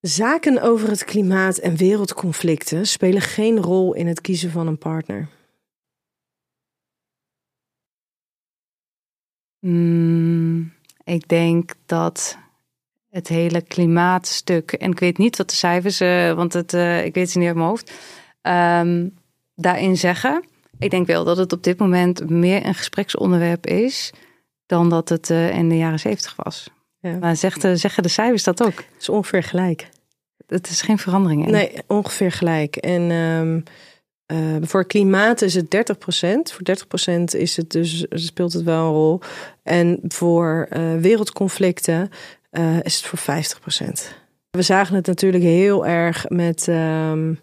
C: Zaken over het klimaat en wereldconflicten spelen geen rol in het kiezen van een partner.
D: Mm, ik denk dat het hele klimaatstuk, en ik weet niet wat de cijfers, eh, want het, eh, ik weet ze niet uit mijn hoofd, ehm, daarin zeggen. Ik denk wel dat het op dit moment meer een gespreksonderwerp is dan dat het eh, in de jaren zeventig was.
C: Ja.
D: Maar zegt, de- zeggen de cijfers dat ook?
C: Het is ongeveer gelijk.
D: Het is geen verandering in.
C: Nee, ongeveer gelijk. En ehm, eh, voor klimaat is het 30%. Voor 30% is het dus, speelt het wel een rol. En voor eh, wereldconflicten eh, is het voor 50%. We zagen het natuurlijk heel erg met, ehm,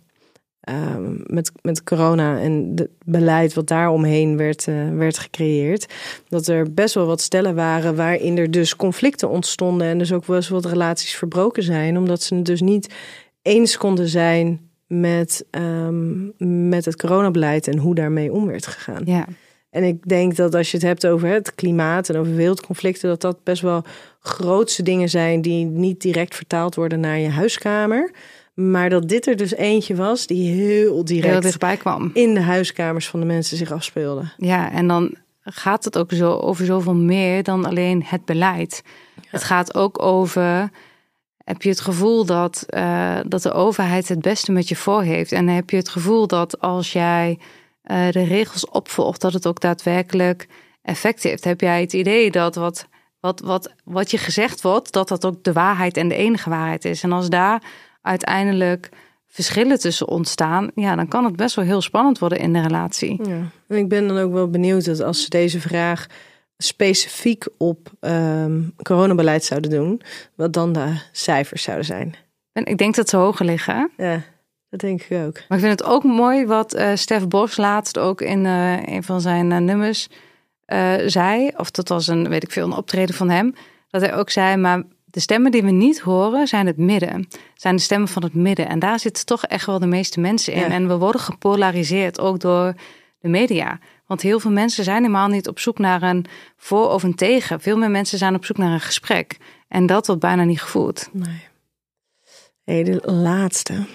C: ehm, met, met corona en het beleid wat daaromheen werd, eh, werd gecreëerd. Dat er best wel wat stellen waren waarin er dus conflicten ontstonden. En dus ook wel wat relaties verbroken zijn. Omdat ze het dus niet eens konden zijn met, ehm, met het coronabeleid en hoe daarmee om werd gegaan.
D: Ja,
C: En ik denk dat als je het hebt over het klimaat en over wereldconflicten, dat dat best wel grootste dingen zijn die niet direct vertaald worden naar je huiskamer. Maar dat dit er dus eentje was die heel direct
D: heel dichtbij kwam.
C: in de huiskamers van de mensen zich afspeelde.
D: Ja, en dan gaat het ook zo over zoveel meer dan alleen het beleid. Het gaat ook over. Heb je het gevoel dat, eh, dat de overheid het beste met je voor heeft? En heb je het gevoel dat als jij eh, de regels opvolgt, dat het ook daadwerkelijk effect heeft? Heb jij het idee dat wat, wat, wat, wat je gezegd wordt, dat dat ook de waarheid en de enige waarheid is? En als daar uiteindelijk verschillen tussen ontstaan, ja, dan kan het best wel heel spannend worden in de relatie.
C: Ja. En ik ben dan ook wel benieuwd dat als ze deze vraag specifiek op ehm, coronabeleid zouden doen, wat dan de cijfers zouden zijn.
D: En ik denk dat ze hoger liggen.
C: Ja. Dat denk ik ook.
D: Maar ik vind het ook mooi wat uh, Stef Bos laatst ook in uh, een van zijn uh, nummers zei. Of dat was een, weet ik veel, een optreden van hem. Dat hij ook zei, maar de stemmen die we niet horen zijn het midden. Zijn de stemmen van het midden. En daar zitten toch echt wel de meeste mensen in.
C: Ja.
D: En we worden gepolariseerd ook door de media. Want heel veel mensen zijn helemaal niet op zoek naar een voor of een tegen. Veel meer mensen zijn op zoek naar een gesprek. En dat wordt bijna niet gevoerd.
C: Nee. Hey, de laatste.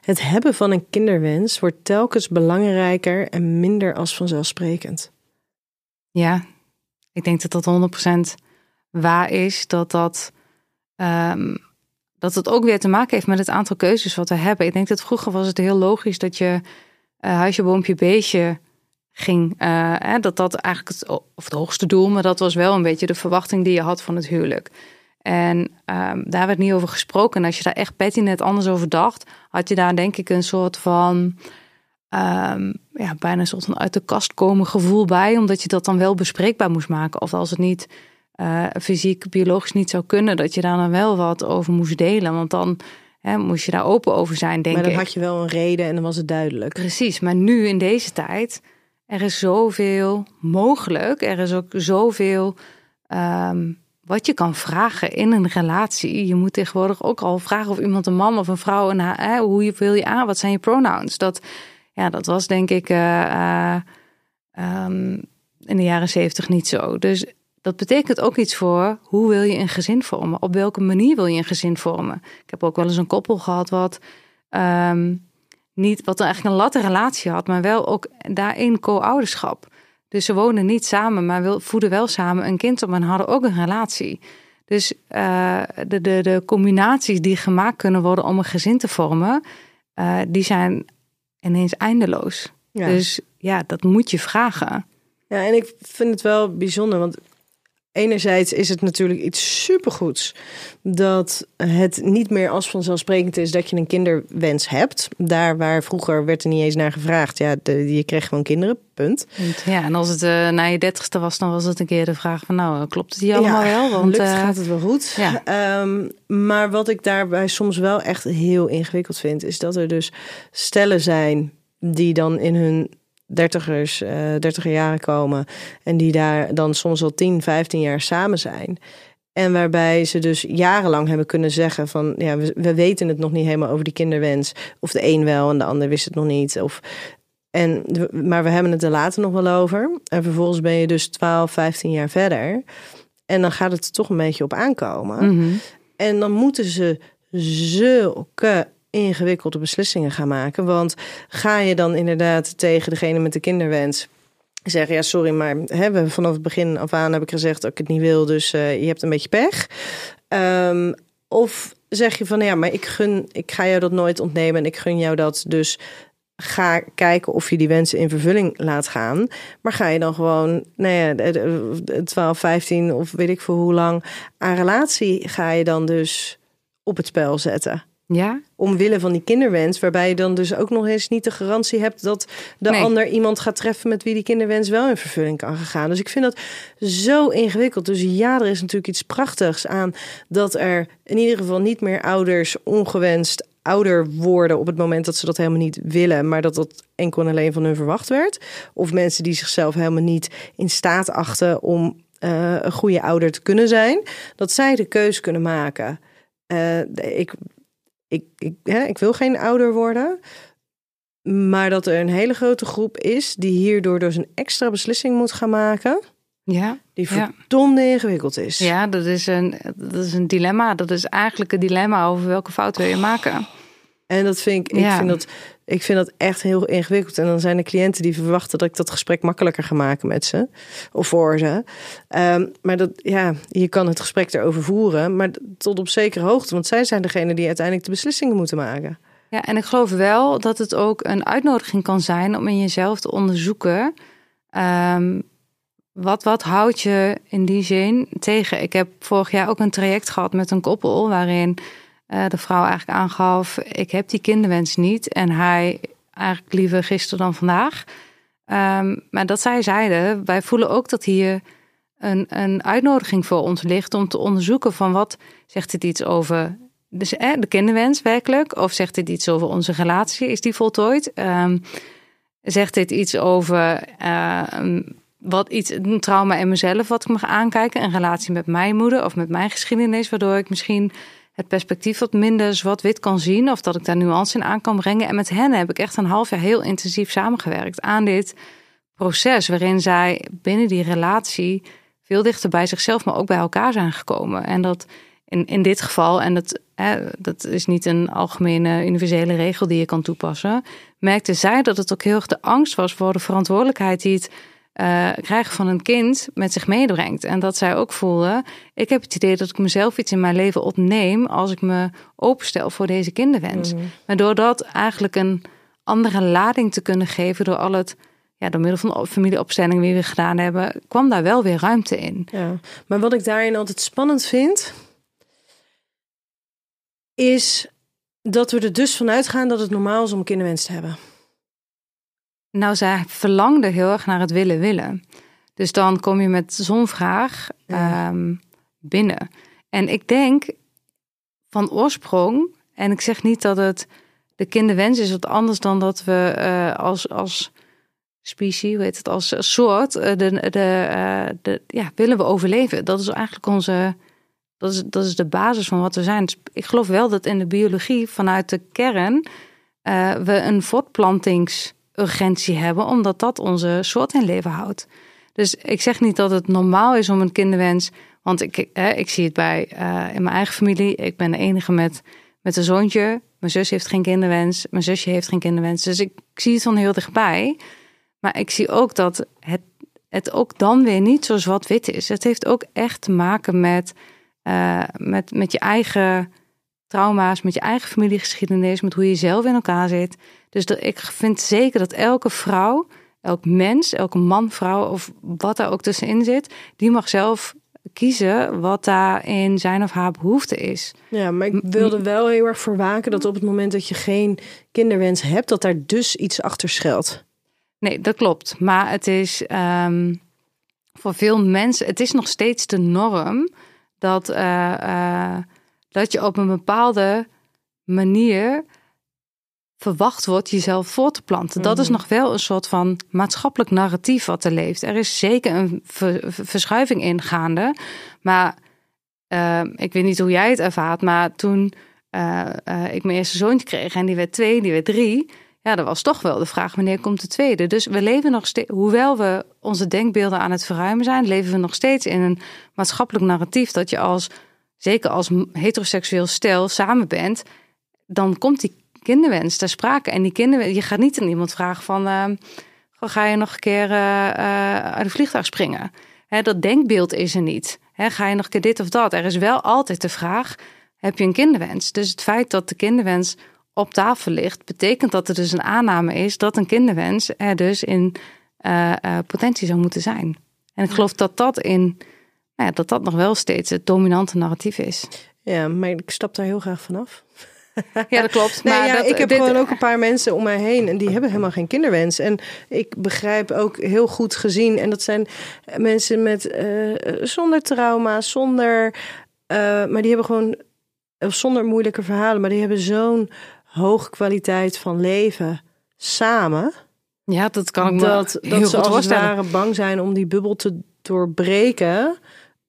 C: Het hebben van een kinderwens wordt telkens belangrijker en minder als vanzelfsprekend.
D: Ja, ik denk dat dat 100% waar is. Dat dat, um, dat het ook weer te maken heeft met het aantal keuzes wat we hebben. Ik denk dat vroeger was het heel logisch dat je uh, huisje, boompje, beestje ging. Uh, hè, dat dat eigenlijk het, of het hoogste doel, maar dat was wel een beetje de verwachting die je had van het huwelijk. En um, daar werd niet over gesproken. En als je daar echt Betty net anders over dacht, had je daar denk ik een soort van, um, ja, bijna een soort van uit de kast komen gevoel bij, omdat je dat dan wel bespreekbaar moest maken. Of als het niet uh, fysiek, biologisch niet zou kunnen, dat je daar dan wel wat over moest delen. Want dan hè, moest je daar open over zijn, denk ik.
C: Maar dan had je wel een reden en dan was het duidelijk.
D: Precies, maar nu in deze tijd, er is zoveel mogelijk. Er is ook zoveel. Um, wat je kan vragen in een relatie. Je moet tegenwoordig ook al vragen of iemand een man of een vrouw en hè, hoe je wil je aan, wat zijn je pronouns. Dat, ja, dat was denk ik uh, uh, um, in de jaren zeventig niet zo. Dus dat betekent ook iets voor hoe wil je een gezin vormen? Op welke manier wil je een gezin vormen? Ik heb ook wel eens een koppel gehad wat um, niet wat eigenlijk een latte relatie had, maar wel ook daarin co-ouderschap. Dus ze woonden niet samen, maar voeden wel samen een kind op en hadden ook een relatie. Dus uh, de, de, de combinaties die gemaakt kunnen worden om een gezin te vormen, uh, die zijn ineens eindeloos.
C: Ja.
D: Dus ja, dat moet je vragen.
C: Ja, en ik vind het wel bijzonder, want enerzijds is het natuurlijk iets supergoeds dat het niet meer als vanzelfsprekend is dat je een kinderwens hebt. Daar waar vroeger werd er niet eens naar gevraagd. Ja, de, je kreeg gewoon kinderen, punt.
D: Ja, en als het uh, na je dertigste was, dan was het een keer de vraag van nou, klopt het hier allemaal
C: ja,
D: wel? Want
C: lukt,
D: uh,
C: gaat het wel goed.
D: Ja.
C: Um, maar wat ik daarbij soms wel echt heel ingewikkeld vind, is dat er dus stellen zijn die dan in hun dertigers, uh, dertiger jaren komen. En die daar dan soms al 10, 15 jaar samen zijn. En waarbij ze dus jarenlang hebben kunnen zeggen van ja, we, we, weten het nog niet helemaal over die kinderwens. Of de een wel en de ander wist het nog niet. Of, en, maar we hebben het er later nog wel over. En vervolgens ben je dus 12, 15 jaar verder. En dan gaat het er toch een beetje op aankomen.
D: Mm -hmm.
C: En dan moeten ze zulke ingewikkelde beslissingen gaan maken. Want ga je dan inderdaad tegen degene met de kinderwens zeggen: Ja, sorry, maar hè, we, vanaf het begin af aan heb ik gezegd dat ik het niet wil, dus uh, je hebt een beetje pech. Um, of zeg je van ja, maar ik gun, ik ga jou dat nooit ontnemen en ik gun jou dat. Dus ga kijken of je die wensen in vervulling laat gaan. Maar ga je dan gewoon, nou ja, 12, 15 of weet ik veel hoe lang aan relatie ga je dan dus op het spel zetten.
D: Ja.
C: Omwille van die kinderwens, waarbij je dan dus ook nog eens niet de garantie hebt dat de
D: Nee.
C: ander iemand gaat treffen met wie die kinderwens wel in vervulling kan gaan. Dus ik vind dat zo ingewikkeld. Dus ja, er is natuurlijk iets prachtigs aan dat er in ieder geval niet meer ouders ongewenst ouder worden op het moment dat ze dat helemaal niet willen, maar dat dat enkel en alleen van hun verwacht werd. Of mensen die zichzelf helemaal niet in staat achten om uh, een goede ouder te kunnen zijn, dat zij de keuze kunnen maken. Uh, ik, ik, ik, hè, ik wil geen ouder worden. Maar dat er een hele grote groep is die hierdoor dus een extra beslissing moet gaan maken.
D: Ja.
C: Die
D: Ja.
C: verdomde ingewikkeld is.
D: Ja, dat is, een, dat is een dilemma. Dat is eigenlijk een dilemma over welke fout wil je maken.
C: En dat vind ik, ik,
D: Ja.
C: vind dat, ik vind dat echt heel ingewikkeld. En dan zijn er cliënten die verwachten dat ik dat gesprek makkelijker ga maken met ze. Of voor ze. Ehm, maar dat, ja, je kan het gesprek erover voeren. Maar tot op zekere hoogte. Want zij zijn degene die uiteindelijk de beslissingen moeten maken.
D: Ja, en ik geloof wel dat het ook een uitnodiging kan zijn om in jezelf te onderzoeken. ehm, wat, wat houdt je in die zin tegen? Ik heb vorig jaar ook een traject gehad met een koppel waarin eh, de vrouw eigenlijk aangaf: ik heb die kinderwens niet. En hij eigenlijk liever gisteren dan vandaag. Ehm, maar dat zij zeiden: wij voelen ook dat hier een, een uitnodiging voor ons ligt om te onderzoeken van wat zegt dit iets over dus, de kinderwens werkelijk? Of zegt dit iets over onze relatie? Is die voltooid? Um, zegt dit iets over uh, wat iets, een trauma in mezelf wat ik mag aankijken? Een relatie met mijn moeder of met mijn geschiedenis, waardoor ik misschien het perspectief wat minder zwart-wit kan zien. Of dat ik daar nuance in aan kan brengen. En met hen heb ik echt een half jaar heel intensief samengewerkt aan dit proces. Waarin zij binnen die relatie veel dichter bij zichzelf, maar ook bij elkaar zijn gekomen. En dat in, in dit geval, en dat, hè, dat is niet een algemene universele regel die je kan toepassen, merkte zij dat het ook heel erg de angst was voor de verantwoordelijkheid die het uh, krijgen van een kind met zich meebrengt. En dat zij ook voelde, ik heb het idee dat ik mezelf iets in mijn leven opneem als ik me openstel voor deze kinderwens. Mm Maar door dat eigenlijk een andere lading te kunnen geven door al het ja, door middel van de familieopstelling die we gedaan hebben, kwam daar wel weer ruimte in.
C: Ja, maar wat ik daarin altijd spannend vind, is dat we er dus vanuit gaan dat het normaal is om kinderwens te hebben.
D: Nou, zij verlangde heel erg naar het willen willen. Dus dan kom je met zo'n vraag ehm, binnen. En ik denk van oorsprong, en ik zeg niet dat het de kinderwens is wat anders dan dat we uh, als, als species, weet het, als soort, uh, de, de, uh, de, ja, willen we overleven. Dat is eigenlijk onze, dat is, dat is de basis van wat we zijn. Dus ik geloof wel dat in de biologie vanuit de kern we een voortplantings urgentie hebben, omdat dat onze soort in leven houdt. Dus ik zeg niet dat het normaal is om een kinderwens, want ik, hè, ik zie het bij uh, in mijn eigen familie. Ik ben de enige met, met een zoontje. Mijn zus heeft geen kinderwens, mijn zusje heeft geen kinderwens. Dus ik, zie het van heel dichtbij. Maar ik zie ook dat het, het ook dan weer niet zo zwart-wit is. Het heeft ook echt te maken met, uh, met, met je eigen trauma's, met je eigen familiegeschiedenis, met hoe je zelf in elkaar zit. Dus dat, ik vind zeker dat elke vrouw, elk mens, elke man, vrouw of wat daar ook tussenin zit, die mag zelf kiezen wat daar in zijn of haar behoefte is.
C: Ja, maar ik wilde wel heel erg voor waken dat op het moment dat je geen kinderwens hebt, dat daar dus iets achter schuilt.
D: Nee, dat klopt. Maar het is um, voor veel mensen, het is nog steeds de norm dat, uh, uh, dat je op een bepaalde manier verwacht wordt jezelf voor te planten. Dat is mhm. nog wel een soort van maatschappelijk narratief wat er leeft. Er is zeker een verschuiving in gaande. Maar uh, ik weet niet hoe jij het ervaart, maar toen uh, uh, ik mijn eerste zoontje kreeg en die werd twee, die werd drie. Ja, dat was toch wel de vraag wanneer komt de tweede. Dus we leven nog steeds, hoewel we onze denkbeelden aan het verruimen zijn, leven we nog steeds in een maatschappelijk narratief dat je als, zeker als heteroseksueel stel samen bent, dan komt die kinderwens ter sprake. En die kinderwens, je gaat niet aan iemand vragen van, uh, ga je nog een keer uh, uit het vliegtuig springen? Hè, dat denkbeeld is er niet. Hè, ga je nog een keer dit of dat? Er is wel altijd de vraag, heb je een kinderwens? Dus het feit dat de kinderwens op tafel ligt, betekent dat er dus een aanname is dat een kinderwens er dus in uh, potentie zou moeten zijn. En ik geloof dat dat in, nou ja, dat dat nog wel steeds het dominante narratief is.
C: Ja, maar ik stap daar heel graag vanaf.
D: Ja, dat klopt.
C: maar ja, ik heb gewoon ook een paar mensen om mij heen en die hebben helemaal geen kinderwens. En ik begrijp ook heel goed gezien, en dat zijn mensen met uh, zonder trauma, zonder, uh, maar die hebben gewoon zonder moeilijke verhalen, maar die hebben zo'n hoge kwaliteit van leven samen.
D: Ja, dat kan ik
C: dat, me dat ze als het ware bang zijn om die bubbel te doorbreken.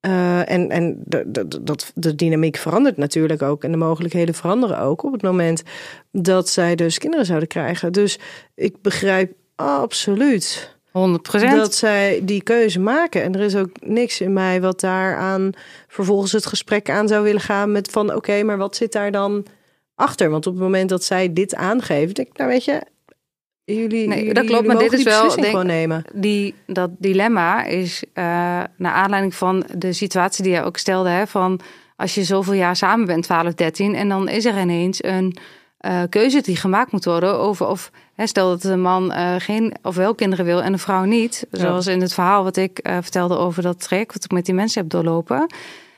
C: Uh, en en de, de, dat, de dynamiek verandert natuurlijk ook. En de mogelijkheden veranderen ook op het moment dat zij dus kinderen zouden krijgen. Dus ik begrijp absoluut.
D: 100%.
C: Dat zij die keuze maken. En er is ook niks in mij wat daaraan vervolgens het gesprek aan zou willen gaan met van oké, maar wat zit daar dan achter? Want op het moment dat zij dit aangeven, denk ik, nou weet je, Jullie, nee, dat klopt, maar dit is wel denk, nemen.
D: Die, dat dilemma is uh, naar aanleiding van de situatie die je ook stelde: hè, van als je zoveel jaar samen bent, 12, 13, en dan is er ineens een uh, keuze die gemaakt moet worden over of hè, stel dat een man uh, geen of wel kinderen wil en een vrouw niet, zoals in het verhaal wat ik vertelde over dat traject wat ik met die mensen heb doorlopen,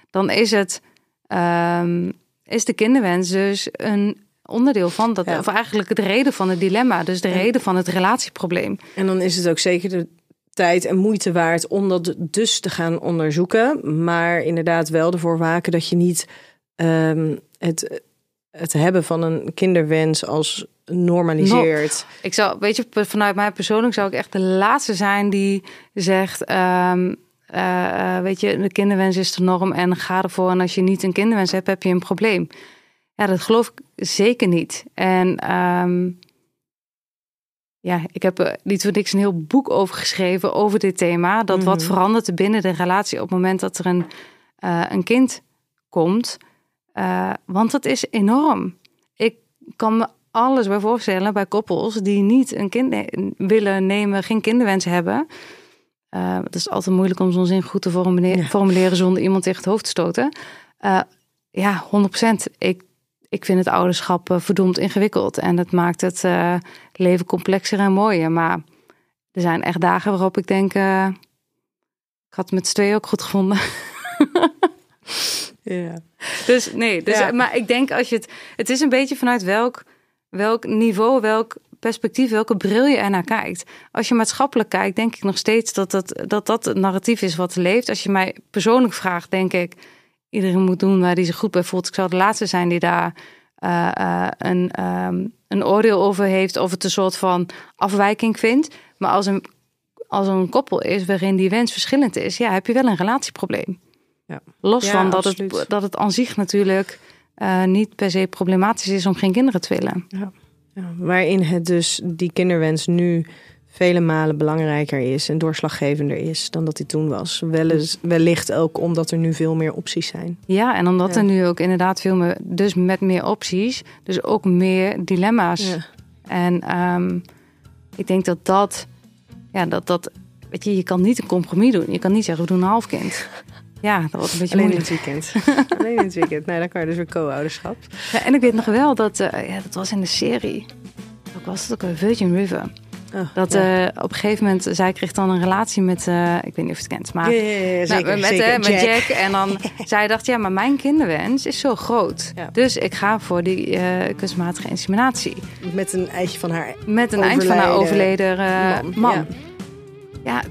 D: dan is het um, is de kinderwens dus een onderdeel van dat, of eigenlijk de reden van het dilemma, dus de reden van het relatieprobleem.
C: En dan is het ook zeker de tijd en moeite waard om dat dus te gaan onderzoeken, maar inderdaad wel ervoor waken dat je niet um, het het hebben van een kinderwens als normaliseert.
D: Ik zou, weet je, vanuit mij persoonlijk zou ik echt de laatste zijn die zegt. ehm, eh, eh, weet je, de kinderwens is de norm en ga ervoor. En als je niet een kinderwens hebt, heb je een probleem. Ja, dat geloof ik zeker niet. En ehm, ja, ik heb er niet voor niks een heel boek over geschreven over dit thema. Dat wat
C: Mhm.
D: verandert er binnen de relatie op het moment dat er een, eh, een kind komt. Eh, want dat is enorm. Ik kan me alles bij voorstellen bij koppels die niet een kind ne- willen nemen, geen kinderwens hebben. Eh, het is altijd moeilijk om zo'n zin goed te formuleren,
C: Ja.
D: formuleren zonder iemand tegen het hoofd te stoten. Eh, ja, 100%. Ik, ik vind het ouderschap eh, verdomd ingewikkeld. En dat maakt het eh, leven complexer en mooier. Maar er zijn echt dagen waarop ik denk... eh, ik had het met z'n tweeën ook goed gevonden.
C: Ja.
D: Dus nee, dus,
C: Ja.
D: maar ik denk als je het... Het is een beetje vanuit welk, welk niveau, welk perspectief, welke bril je er naar kijkt. Als je maatschappelijk kijkt, denk ik nog steeds dat dat, dat, dat het narratief is wat leeft. Als je mij persoonlijk vraagt, denk ik... Iedereen moet doen waar hij zich goed bij voelt. Ik zou de laatste zijn die daar eh, eh, een, ehm, een oordeel over heeft... of het een soort van afwijking vindt. Maar als een, als er een koppel is waarin die wens verschillend is... ja, heb je wel een relatieprobleem.
C: Ja.
D: Los
C: Ja,
D: van dat
C: absoluut.
D: het, dat het aan zich natuurlijk eh, niet per se problematisch is om geen kinderen te willen.
C: Ja, waarin het dus die kinderwens nu vele malen belangrijker is en doorslaggevender is dan dat hij toen was. Wellicht ook omdat er nu veel meer opties zijn.
D: Ja, en omdat
C: Ja.
D: er nu ook inderdaad veel meer, dus met meer opties, dus ook meer dilemma's.
C: Ja.
D: En ehm, ik denk dat dat, ja, dat dat, weet je, je kan niet een compromis doen. Je kan niet zeggen, we doen een half kind. Ja, dat wordt een beetje
C: Alleen in het weekend. Alleen in het weekend. Nee, dan kan je dus weer co-ouderschap.
D: Ja, en ik weet nog wel dat, eh, ja, dat was in de serie. Ook was het ook een Virgin River.
C: Oh,
D: Dat
C: ja.
D: eh, op een gegeven moment, zij kreeg dan een relatie met, eh, ik weet niet of je het kent, maar
C: ja, ja, ja,
D: Nou,
C: zeker,
D: met,
C: zeker.
D: eh, met
C: Jack.
D: Jack. En dan zij dacht, ja, maar mijn kinderwens is zo groot. Dus ik ga voor die kunstmatige inseminatie.
C: Met een eitje van haar.
D: Met een eind van haar
C: Overleden man, ja.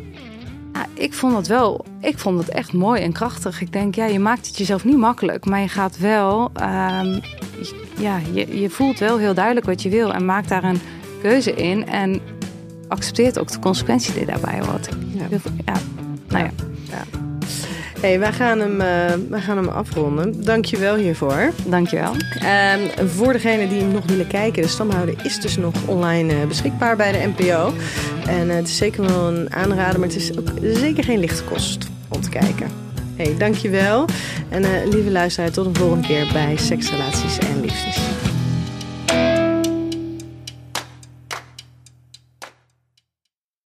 D: Ja. ik vond het wel, ik vond het echt mooi en krachtig. Ik denk, ja, je maakt het jezelf niet makkelijk, maar je gaat wel, ehm, ja, je, je voelt wel heel duidelijk wat je wil en maakt daar een keuze in en accepteert ook de consequentie die daarbij hoort.
C: Ja.
D: Veel- Ja, nou ja.
C: Hey, wij gaan, hem, eh, wij gaan hem afronden. Dank je wel hiervoor.
D: dankjewel.
C: Ehm, voor degenen die nog willen kijken, de stamhouder is dus nog online eh, beschikbaar bij de NPO. En eh, het is zeker wel een aanrader, maar het is ook zeker geen lichte kost om te kijken. Hey, dankjewel. En lieve luisteraar, tot een volgende keer bij Seks, Relaties en Liefdes.